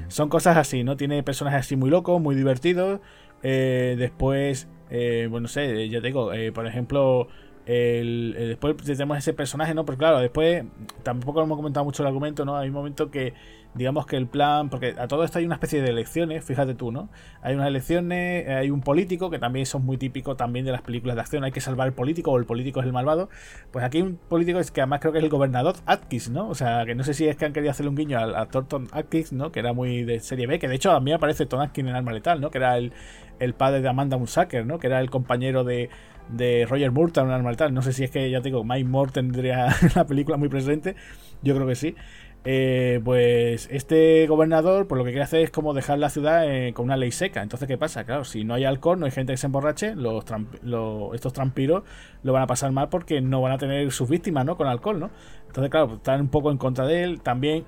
son cosas así, ¿no? Tiene personajes así muy locos, muy divertidos. después eh, bueno, no sé, ya te digo, eh, por ejemplo, después tenemos ese personaje, ¿no? Pero claro, después tampoco hemos comentado mucho el argumento, ¿no? Hay un momento que, digamos que el plan, porque a todo esto hay una especie de elecciones, fíjate tú, ¿no? Hay unas elecciones, hay un político, que también son muy típico también de las películas de acción, hay que salvar al político o el político es el malvado. Pues aquí hay un político es que además creo que es el gobernador Atkins, ¿no? O sea, que no sé si es que han querido hacerle un guiño a, a Thornton Atkins, ¿no? Que era muy de serie B, que de hecho a mí aparece Tom Atkins en Arma Letal, ¿no? Que era el, el padre de Amanda Munsaker, ¿no? Que era el compañero de, de Roger Moore Arma Letal. No sé si es que, ya te digo, Mike Moore tendría la película muy presente. Yo creo que sí. Eh, pues este gobernador, pues lo que quiere hacer es como dejar la ciudad eh, con una ley seca. Entonces, ¿qué pasa? Claro, si no hay alcohol, no hay gente que se emborrache, los, estos trampiros lo van a pasar mal porque no van a tener sus víctimas, ¿no? Con alcohol, ¿no? Entonces, claro, están un poco en contra de él. También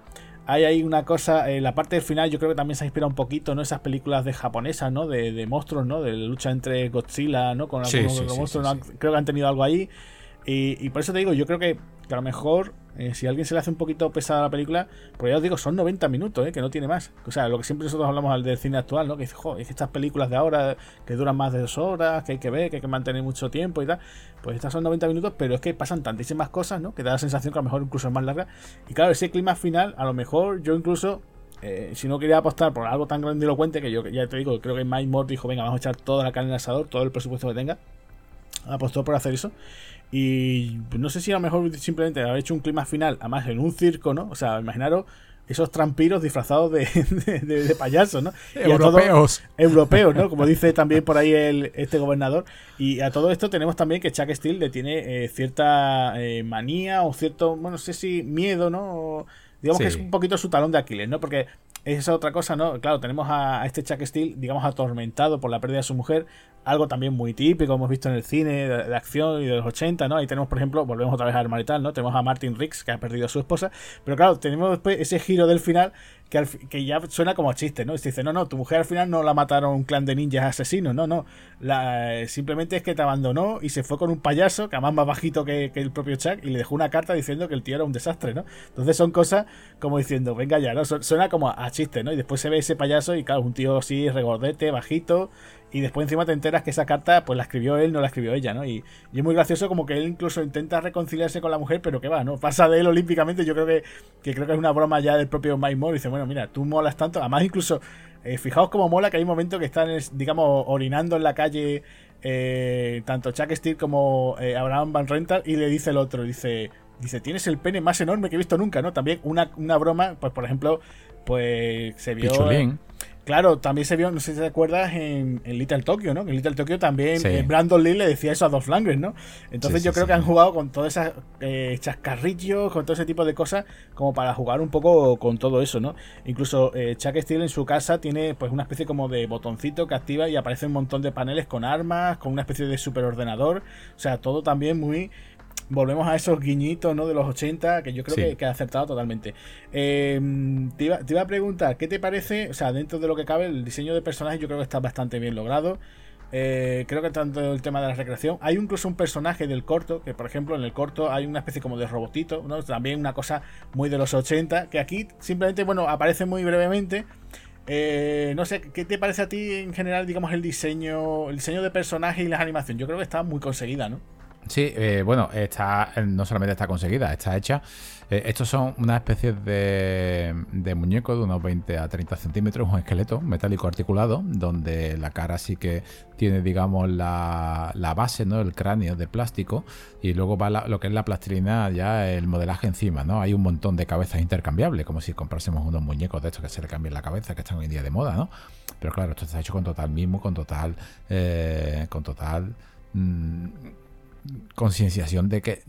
hay ahí una cosa, en la parte del final yo creo que también se ha inspirado un poquito, ¿no? Esas películas de japonesas, ¿no? De, monstruos, ¿no? De lucha entre Godzilla, ¿no? Con algunos monstruos, creo que han tenido algo ahí. Y, por eso te digo, yo creo que, que a lo mejor eh, si a alguien se le hace un poquito pesada la película, pues ya os digo, son 90 minutos, eh, que no tiene más. O sea, lo que siempre nosotros hablamos del cine actual, ¿no? Que dice, joder, estas películas de ahora que duran más de dos horas, que hay que ver, que hay que mantener mucho tiempo y tal. Pues estas son 90 minutos, pero es que pasan tantísimas cosas, ¿no? Que da la sensación que a lo mejor incluso es más larga. Y claro, ese clima final, a lo mejor yo incluso eh, si no quería apostar por algo tan grandilocuente que yo ya te digo, creo que Mike Moore dijo, venga, vamos a echar toda la carne en asador, todo el presupuesto que tenga. Apostó por hacer eso. Y no sé si a lo mejor simplemente haber hecho un clima final, además en un circo, ¿no? O sea, imaginaros esos trampiros disfrazados de, de, payasos, ¿no? europeos. europeos, ¿no? Como dice también por ahí el, este gobernador. Y a todo esto tenemos también que Chuck Steele le tiene eh, cierta eh, manía o cierto, bueno, no sé si miedo, ¿no? digamos que es un poquito su talón de Aquiles, ¿no? Porque esa otra cosa, ¿no? Claro, tenemos a, este Chuck Steele, digamos, atormentado por la pérdida de su mujer, algo también muy típico, hemos visto en el cine de, acción y de los 80, ¿no? Ahí tenemos, por ejemplo, volvemos otra vez a Marital, ¿no? Tenemos a Martin Riggs, que ha perdido a su esposa, pero claro, tenemos después ese giro del final que, ya suena como chiste, ¿no? Y dice, no, no, tu mujer al final no la mataron un clan de ninjas asesinos, no, no. La, simplemente es que te abandonó y se fue con un payaso, que además más bajito que, el propio Chuck, y le dejó una carta diciendo que el tío era un desastre, ¿no? Entonces son cosas como diciendo, venga ya, ¿no? Suena como a chiste, ¿no? Y después se ve ese payaso y claro, un tío así regordete, bajito, y después encima te enteras que esa carta pues la escribió él, no la escribió ella, ¿no? Y, es muy gracioso como que él incluso intenta reconciliarse con la mujer, pero que va, ¿no? Pasa de él olímpicamente, yo creo que, creo que es una broma ya del propio Mike Moore, dice, bueno, mira, tú molas tanto, además incluso, eh, fijaos cómo mola que hay un momento que están, digamos, orinando en la calle eh, tanto Chuck Steele como eh, Abraham Van Rental y le dice el otro, dice, dice, tienes el pene más enorme que he visto nunca, ¿no? También una, una broma, pues por ejemplo, pues se vio... Claro, también se vio, no sé si te acuerdas, en, Little Tokyo, ¿no? En Little Tokyo también eh, Brandon Lee le decía eso a Dolph Lundgren, ¿no? Entonces yo creo que han jugado con todas esas eh, chascarrillos, con todo ese tipo de cosas, como para jugar un poco con todo eso, ¿no? Incluso eh, Chuck Steele en su casa tiene pues una especie como de botoncito que activa y aparece un montón de paneles con armas, con una especie de superordenador, o sea, todo también muy volvemos a esos guiñitos ¿no? de los 80 que yo creo que, ha acertado totalmente. Em, te, iba, a preguntar, ¿qué te parece? O sea, dentro de lo que cabe, el diseño de personajes yo creo que está bastante bien logrado. Eh, creo que tanto el tema de la recreación. Hay incluso un personaje del corto, que por ejemplo en el corto hay una especie como de robotito, ¿no? También una cosa muy de los 80, que aquí simplemente, bueno, aparece muy brevemente. Eh, no sé, ¿qué te parece a ti en general, digamos, el diseño, el diseño de personaje y la animación? Yo creo que está muy conseguida, ¿no? Sí, eh, bueno, está no solamente está conseguida, está hecha. Eh, estos son una especie de, de muñeco de unos 20 a 30 centímetros, un esqueleto metálico articulado, donde la cara sí que tiene, digamos, la, la base, ¿no? El cráneo de plástico, y luego va lo que es la plastilina, ya el modelaje encima, ¿no? Hay un montón de cabezas intercambiables, como si comprásemos unos muñecos de estos que se le cambien la cabeza, que están hoy en día de moda, ¿no? Pero claro, esto está hecho con total mismo, con total. Eh, con total. Mm, concienciación de que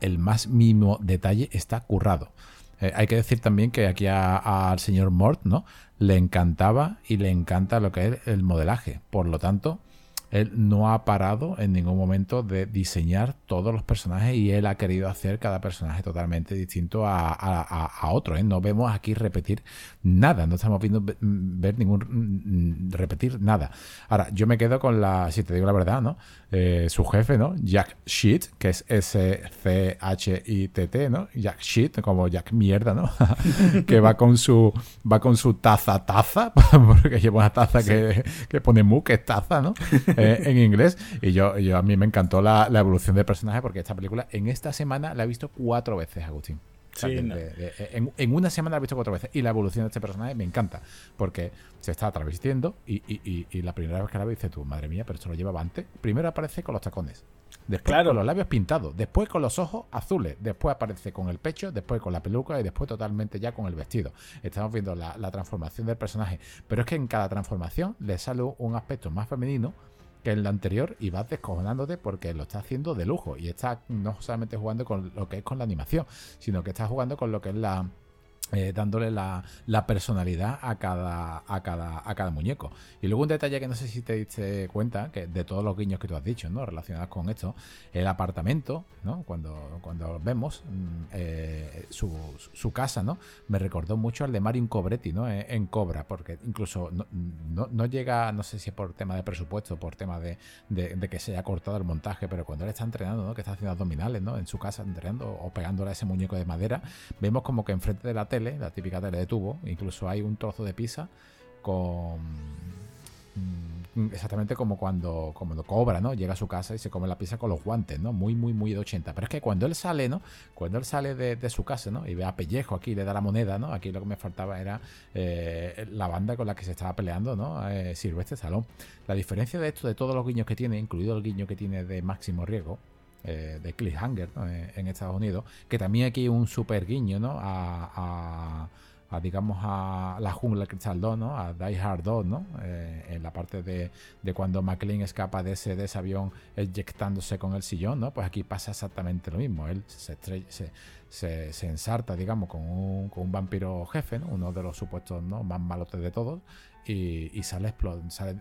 el más mínimo detalle está currado. Eh, hay que decir también que aquí al señor Mort, ¿no? Le encantaba y le encanta lo que es el modelaje. Por lo tanto, él no ha parado en ningún momento de diseñar todos los personajes y él ha querido hacer cada personaje totalmente distinto a, otro. ¿eh? No vemos aquí repetir nada, no estamos viendo ver ningún mm, repetir nada. Ahora, yo me quedo con la, si te digo la verdad, ¿no? Eh, su jefe, ¿no? Jack Shit, que es S-C-H-I-T-T, ¿no? Jack Shit, como Jack Mierda, ¿no? que va con su va con su taza taza, porque lleva una taza que, que, pone mu, que es taza, ¿no? Eh, en inglés. Y yo, yo a mí me encantó la, la evolución del personaje porque esta película en esta semana la he visto cuatro veces, Agustín en, una semana la he visto cuatro veces. Y la evolución de este personaje me encanta. Porque se está travestiendo y, la primera vez que la ve dice tú, madre mía, pero esto lo llevaba antes. Primero aparece con los tacones. Después con los labios pintados. Después con los ojos azules. Después aparece con el pecho. Después con la peluca. Y después totalmente ya con el vestido. Estamos viendo la, la transformación del personaje. Pero es que en cada transformación le sale un aspecto más femenino que en la anterior y vas descojonándote porque lo está haciendo de lujo. Y está no solamente jugando con lo que es con la animación, sino que está jugando con lo que es la eh, dándole la, personalidad a cada, a, cada, a cada muñeco. Y luego un detalle que no sé si te diste cuenta, que de todos los guiños que tú has dicho, ¿no? Relacionados con esto, el apartamento, ¿no? Cuando, cuando vemos mm, eh, su, su, casa, ¿no? Me recordó mucho al de Mario Cobretti, ¿no? En, Cobra, porque incluso no, no, llega, no sé si es por tema de presupuesto, por tema de, de, que se haya cortado el montaje, pero cuando él está entrenando, ¿no? Que está haciendo abdominales, ¿no? En su casa entrenando o pegándole a ese muñeco de madera, vemos como que enfrente de la tele la típica tele de tubo, incluso hay un trozo de pizza con mm, exactamente como cuando, como cobra, ¿no? Llega a su casa y se come la pizza con los guantes, ¿no? Muy, muy, muy de 80. Pero es que cuando él sale, ¿no? Cuando él sale de, su casa, ¿no? Y ve a Pellejo aquí, le da la moneda, ¿no? Aquí lo que me faltaba era eh, la banda con la que se estaba peleando, ¿no? Eh, este Salón. La diferencia de esto, de todos los guiños que tiene, incluido el guiño que tiene de Máximo Riego, eh, de Cliffhanger eh, en Estados Unidos, que también aquí un super guiño ¿no? a, digamos a la jungla Cristal 2, ¿no? a Die Hard 2, ¿no? Eh, en la parte de, de, cuando McLean escapa de ese, de ese avión eyectándose con el sillón, ¿no? pues aquí pasa exactamente lo mismo, él se, se, se, ensarta digamos con un, con un vampiro jefe, ¿no? uno de los supuestos ¿no? más malotes de todos, y, sale,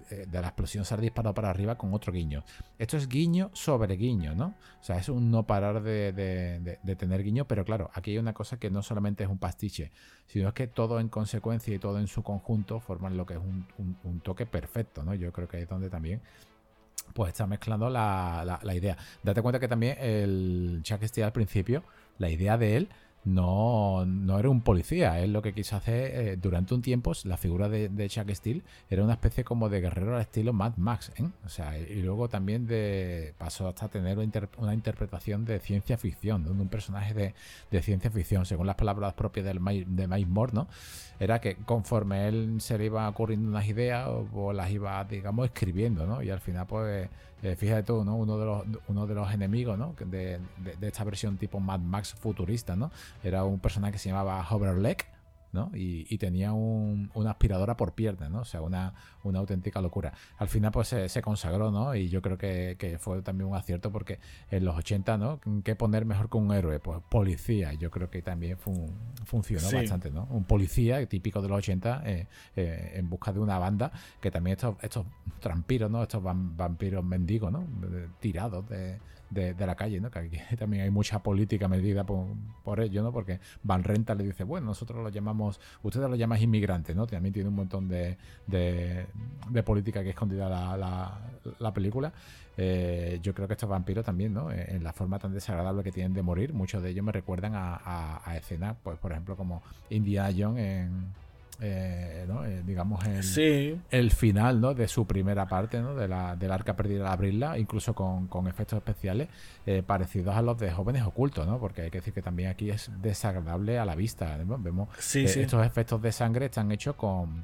eh, de la explosión sale disparado para arriba con otro guiño. Esto es guiño sobre guiño, ¿no? O sea, es un no parar de, tener guiño, pero claro, aquí hay una cosa que no solamente es un pastiche, sino es que todo en consecuencia y todo en su conjunto forman lo que es un, toque perfecto, ¿no? Yo creo que es donde también pues está mezclando la, idea. Date cuenta que también el Chuck Steele al principio, la idea de él no, no era un policía. Él lo que quiso hacer eh, durante un tiempo, la figura de, Chuck Steele era una especie como de guerrero al estilo Mad Max. ¿eh? O sea, y luego también de, pasó hasta tener una, interpretación de ciencia ficción, de un personaje de, ciencia ficción, según las palabras propias del, de Mike Moore, ¿no? Era que conforme él se le iba ocurriendo unas ideas, o, o las iba, digamos, escribiendo, ¿no? Y al final, pues eh, fíjate tú, ¿no? Uno de los, uno de los enemigos, ¿no? De, de, esta versión tipo Mad Max futurista, ¿no? Era un personaje que se llamaba Hoverleg ¿no? Y, tenía una aspiradora por pierna, ¿no? O sea, una, una auténtica locura. Al final, pues se, consagró, ¿no? Y yo creo que, fue también un acierto porque en los 80, ¿no? ¿Qué poner mejor que un héroe? Pues policía. Yo creo que también funcionó bastante, ¿no? Un policía típico de los 80 eh, eh, en busca de una banda que también estos, estos trampiros, ¿no? Estos vampiros mendigos, ¿no? Tirados de de, la calle, ¿no? Que aquí también hay mucha política medida por, ello, ¿no? Porque Van Renta le dice, bueno, nosotros lo llamamos, ustedes lo llaman inmigrantes, ¿no? También tiene un montón de, de, política que escondida la, la, película. Eh, yo creo que estos vampiros también, ¿no? En la forma tan desagradable que tienen de morir, muchos de ellos me recuerdan a, a, escenas, pues por ejemplo, como Indiana Jones en eh, eh, digamos, el, el, final ¿no? de su primera parte, ¿no? de la, del arca perdida al abrirla, incluso con, con efectos especiales eh, parecidos a los de jóvenes ocultos, ¿no? porque hay que decir que también aquí es desagradable a la vista. Vemos estos efectos de sangre están hechos con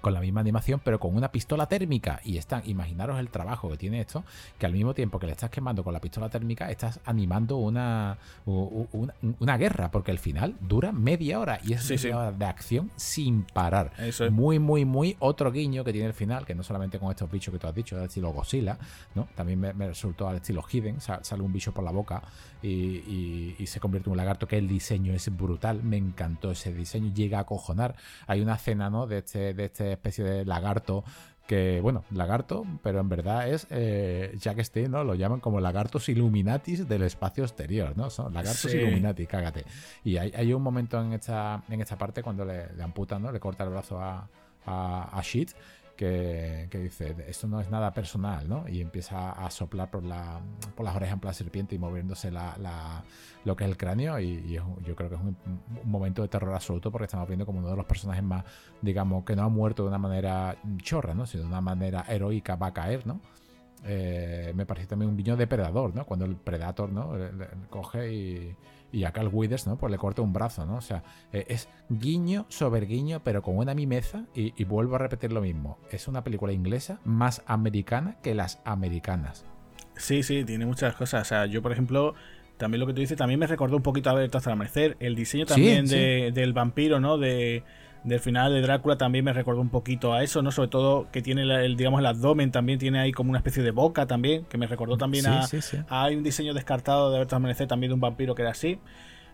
con la misma animación, pero con una pistola térmica. Y están, imaginaros el trabajo que tiene esto, que al mismo tiempo que le estás quemando con la pistola térmica, estás animando una, una, guerra, porque al final dura media hora y es media hora de acción sin parar. Eso es. Muy, muy, muy otro guiño que tiene el final, que no solamente con estos bichos que tú has dicho, del estilo Godzilla, ¿no? También me, resultó al estilo Hidden, sale un bicho por la boca y, y, se convierte en un lagarto, que el diseño es brutal. Me encantó ese diseño, llega a acojonar. Hay una escena, ¿no? De este, de este especie de lagarto que, bueno, lagarto, pero en verdad es eh, Jack Stein, ¿no? Lo llaman como lagartos illuminatis del espacio exterior, ¿no? Son lagartos illuminati, cágate. Y hay, hay, un momento en esta, en esta parte cuando le, amputan, ¿no? Le corta el brazo a, a, a Sheet que, dice, esto no es nada personal, ¿no? Y empieza a soplar por, la, por las orejas en plan serpiente y moviéndose la, lo que es el cráneo. Y, yo creo que es un, momento de terror absoluto porque estamos viendo como uno de los personajes más, digamos, que no ha muerto de una manera chorra, ¿no? Sino de una manera heroica va a caer, ¿no? Eh, me parece también un guiño depredador, ¿no? Cuando el Predator, ¿no? coge y y a Carl Withers, ¿no? Pues le corta un brazo, ¿no? O sea, eh, es guiño sobre guiño, pero con una mimeza, y, vuelvo a repetir lo mismo. Es una película inglesa más americana que las americanas. Sí, sí, tiene muchas cosas. O sea, yo, por ejemplo, también lo que tú dices, también me recordó un poquito a ver hasta el amanecer. El diseño también del vampiro, ¿no? De del final de Drácula también me recordó un poquito a eso, ¿no? Sobre todo que tiene el, digamos, el abdomen también tiene ahí como una especie de boca también, que me recordó también a, Hay un diseño descartado de Berta Amanecer también de un vampiro que era así.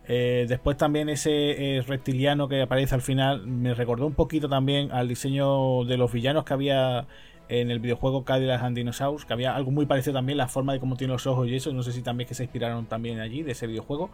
Eh, después también ese eh, reptiliano que aparece al final me recordó un poquito también al diseño de los villanos que había en el videojuego Cadillac and Dinosaurs, que había algo muy parecido también, la forma de cómo tiene los ojos y eso, no sé si también que se inspiraron también allí de ese videojuego.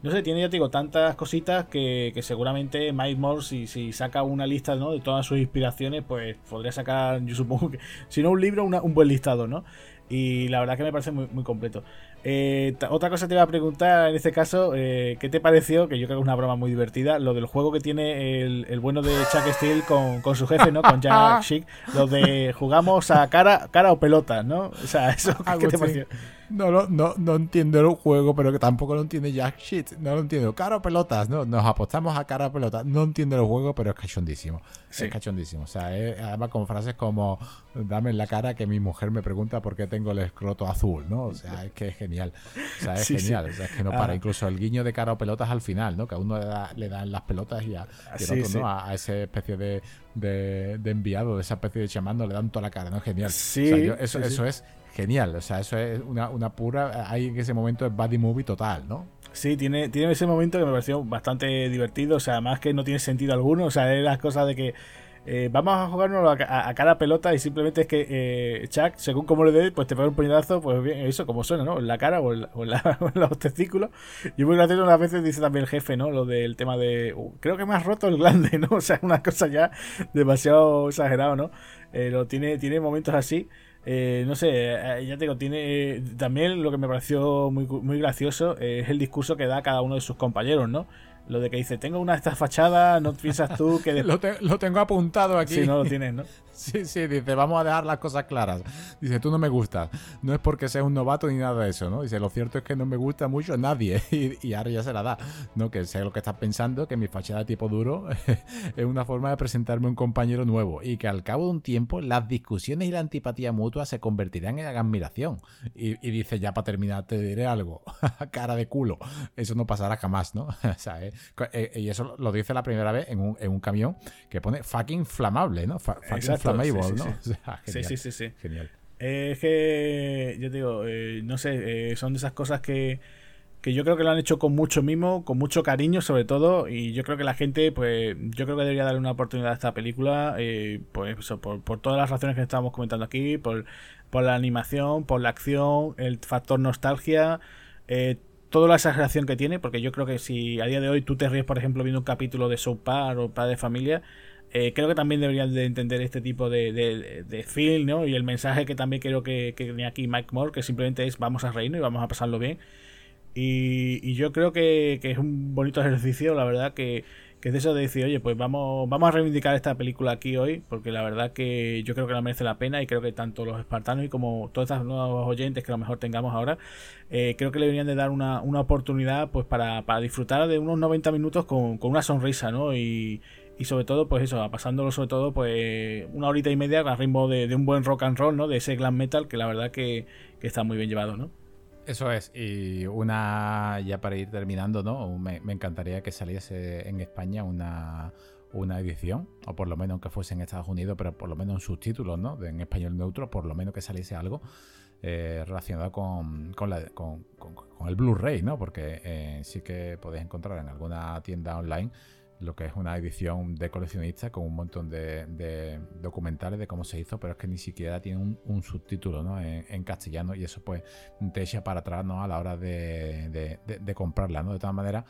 No sé, tiene, ya te digo, tantas cositas que, seguramente Mike Moore, si, saca una lista ¿no? de todas sus inspiraciones, pues podría sacar, yo supongo que, si no un libro, un buen listado, ¿no? Y la verdad que me parece muy, muy completo. Eh, otra cosa te iba a preguntar en este caso, eh, ¿qué te pareció? Que yo creo que es una broma muy divertida, lo del juego que tiene el, bueno de Chuck Steele con, su jefe, ¿no? Con Jack Schick, lo de jugamos a cara, cara o pelota, ¿no? O sea, eso, ¿qué te pareció? No, no, no, no entiendo el juego, pero que tampoco lo entiende Jack Shit. No lo entiendo. Cara o pelotas, ¿no? Nos apostamos a cara o pelotas. No entiendo el juego, pero es cachondísimo. Es cachondísimo. O sea, además con frases como dame en la cara que mi mujer me pregunta por qué tengo el escroto azul, ¿no? O sea, es que es genial. O sea, es genial. O sea, es que no para. Ah. Incluso el guiño de cara o pelotas al final, ¿no? Que a uno le, dan las pelotas y a, otro, ¿no? A, esa especie de, de, enviado, de esa especie de chamando, le dan toda la cara, ¿no? Genial. Sí. eso, eso es genial. O sea, eso es una, una pura. Ahí en ese momento es body movie total, ¿no? Sí, tiene, tiene ese momento que me pareció bastante divertido. O sea, más que no tiene sentido alguno. O sea, es las cosas de que. Eh, vamos a jugarnos a, cada pelota y simplemente es que eh, Chuck, según como le dé, pues te pega un puñetazo, pues bien, eso como suena, ¿no? En la cara o en, los testículos. Y muy gracioso unas veces dice también el jefe, ¿no? Lo del tema de, uh, creo que me has roto el glande, ¿no? O sea, una cosa ya demasiado exagerado, ¿no? Eh, lo tiene, tiene momentos así. Eh, no sé, eh, ya te digo, tiene también lo que me pareció muy, muy gracioso es el discurso que da cada uno de sus compañeros, ¿no? Lo de que dice, tengo una de estas fachadas, no piensas tú que... lo, lo, tengo apuntado aquí. Sí, no lo tienes, ¿no? Sí, sí, dice, vamos a dejar las cosas claras. Dice, tú no me gustas. No es porque seas un novato ni nada de eso, ¿no? Dice, lo cierto es que no me gusta mucho nadie. Y, ahora ya se la da, ¿no? Que sé lo que estás pensando, que mi fachada tipo duro es una forma de presentarme a un compañero nuevo. Y que al cabo de un tiempo las discusiones y la antipatía mutua se convertirán en admiración. Y, dice, ya para terminar, te diré algo. Cara de culo. Eso no pasará jamás, ¿no? o sea, eh, y eso lo dice la primera vez en un, en un camión que pone fucking flamable, ¿no? fucking sí, sí, sí, sí, Genial. es que, yo digo, eh, no sé, eh, son de esas cosas que, que yo creo que lo han hecho con mucho mimo, con mucho cariño sobre todo, y yo creo que la gente, pues, yo creo que debería darle una oportunidad a esta película, eh, pues por, por, todas las razones que estábamos comentando aquí, por, por la animación, por la acción, el factor nostalgia, toda la exageración que tiene, porque yo creo que si a día de hoy tú te ríes, por ejemplo, viendo un capítulo de South Park o Padre de Familia, eh, creo que también deberían de entender este tipo de, de, film, ¿no? Y el mensaje que también creo que, que tenía aquí Mike Moore, que simplemente es vamos a reírnos y vamos a pasarlo bien. Y, yo creo que, es un bonito ejercicio, la verdad, que, que es eso de decir, oye, pues vamos, vamos a reivindicar esta película aquí hoy, porque la verdad que yo creo que la merece la pena y creo que tanto los espartanos y como todos estos nuevos oyentes que a lo mejor tengamos ahora, eh, creo que le deberían de dar una, una oportunidad pues para, para, disfrutar de unos 90 minutos con, con una sonrisa, ¿no? Y, y sobre todo, pues eso, pasándolo sobre todo, pues una horita y media a ritmo de, de, un buen rock and roll, ¿no? De ese glam metal que la verdad que, que está muy bien llevado, ¿no? Eso es, y una, ya para ir terminando, ¿no? Me, me encantaría que saliese en España una, una edición, o por lo menos aunque fuese en Estados Unidos, pero por lo menos en subtítulos, ¿no? En español neutro, por lo menos que saliese algo eh, relacionado con, con, la, con, con el Blu-ray, ¿no? Porque eh, sí que podéis encontrar en alguna tienda online lo que es una edición de coleccionista con un montón de, documentales de cómo se hizo, pero es que ni siquiera tiene un, subtítulo ¿no? en, castellano y eso pues te echa para atrás ¿no? a la hora de, comprarla. ¿no? De todas maneras,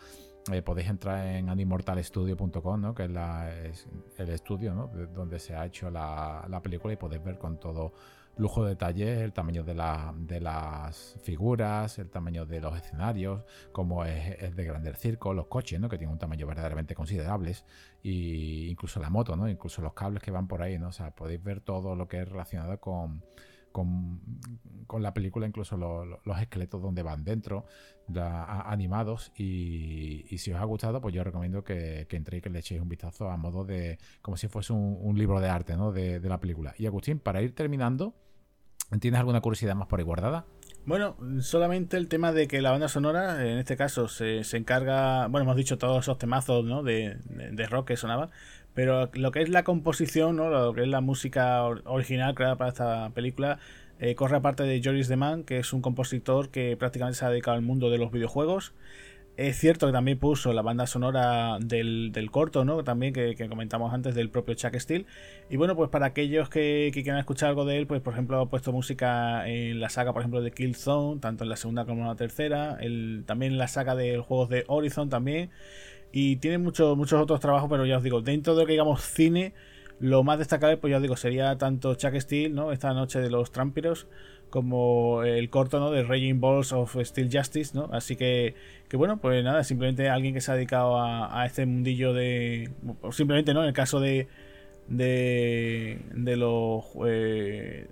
eh, podéis entrar en animortalstudio.com, ¿no? que es, el estudio ¿no? donde se ha hecho la película y podéis ver con todo lujo de detalle, el tamaño de, la, de, las figuras, el tamaño de los escenarios, como es, es de grande el circo, los coches, ¿no? que tienen un tamaño verdaderamente considerables, y incluso la moto, ¿no? incluso los cables que van por ahí, ¿no? o sea, podéis ver todo lo que es relacionado con, con, con, la película, incluso lo, lo, los esqueletos donde van dentro, animados. Y, y, si os ha gustado, pues yo recomiendo que, que, entréis que le echéis un vistazo a modo de. como si fuese un, un libro de arte ¿no? de, de, la película. Y Agustín, para ir terminando, ¿tienes alguna curiosidad más por ahí guardada? Bueno, solamente el tema de que la banda sonora, en este caso, se, se encarga. Bueno, hemos dicho todos esos temazos ¿no? de, de, rock que sonaban pero lo que es la composición, ¿no? lo que es la música original creada para esta película, eh, corre aparte de Joris Deman, que es un compositor que prácticamente se ha dedicado al mundo de los videojuegos. Es cierto que también puso la banda sonora del, del corto, ¿no? También que, comentamos antes del propio Chuck Steele. Y bueno, pues para aquellos que, quieran escuchar algo de él, pues por ejemplo ha puesto música en la saga, por ejemplo, de Killzone, tanto en la segunda como en la tercera. También en la saga de juegos de Horizon también. Y tiene mucho, muchos otros trabajos, pero ya os digo, dentro de lo que digamos cine, lo más destacable, pues ya os digo, sería tanto Chuck Steele, ¿no? Esta noche de los trampiros, como el corto, ¿no? De Raging Balls of Steel Justice, ¿no? Así que, que bueno, pues nada, simplemente alguien que se ha dedicado a, a este mundillo de. Simplemente, ¿no? En el caso de. De, de los eh,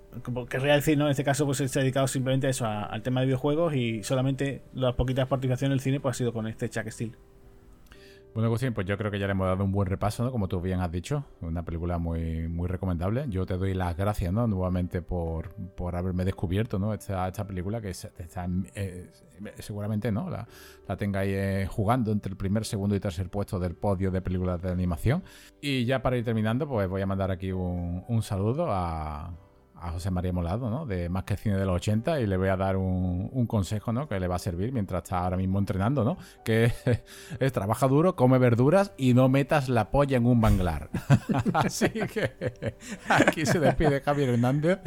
querría decir, ¿no? En este caso, pues se ha dedicado simplemente a eso, al tema de videojuegos y solamente las poquitas participaciones en el cine, pues ha sido con este Chuck Steele. Bueno, Agustín, pues yo creo que ya le hemos dado un buen repaso, ¿no? Como tú bien has dicho, una película muy, muy recomendable. Yo te doy las gracias, ¿no? Nuevamente por, por haberme descubierto, ¿no? Esta, esta película que está, eh, seguramente, ¿no? La, la tengáis eh, jugando entre el primer, segundo y tercer puesto del podio de películas de animación. Y ya para ir terminando, pues voy a mandar aquí un, un saludo a, a José María Molado, ¿no? De Más que Cine de los 80 y le voy a dar un, un, consejo, ¿no? Que le va a servir mientras está ahora mismo entrenando, ¿no? Que es, trabaja duro, come verduras y no metas la polla en un manglar. Así que aquí se despide Javier Hernández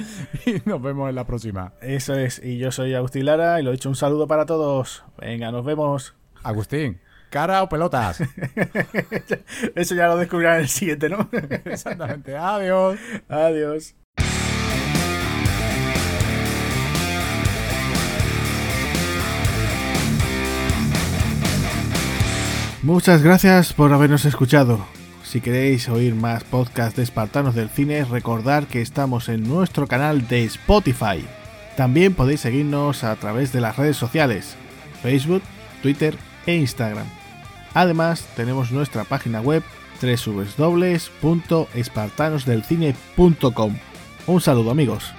y nos vemos en la próxima. Eso es, y yo soy Agustín Lara y lo he dicho un saludo para todos. Venga, nos vemos. Agustín. ¿Cara o pelotas? Eso ya lo descubrirán en el siguiente, ¿no? Exactamente. Adiós. Adiós. Muchas gracias por habernos escuchado. Si queréis oír más podcasts de Espartanos del Cine, recordad que estamos en nuestro canal de Spotify. También podéis seguirnos a través de las redes sociales, Facebook, Twitter e Instagram. Además, tenemos nuestra página web www.espartanosdelcine.com. Un saludo amigos.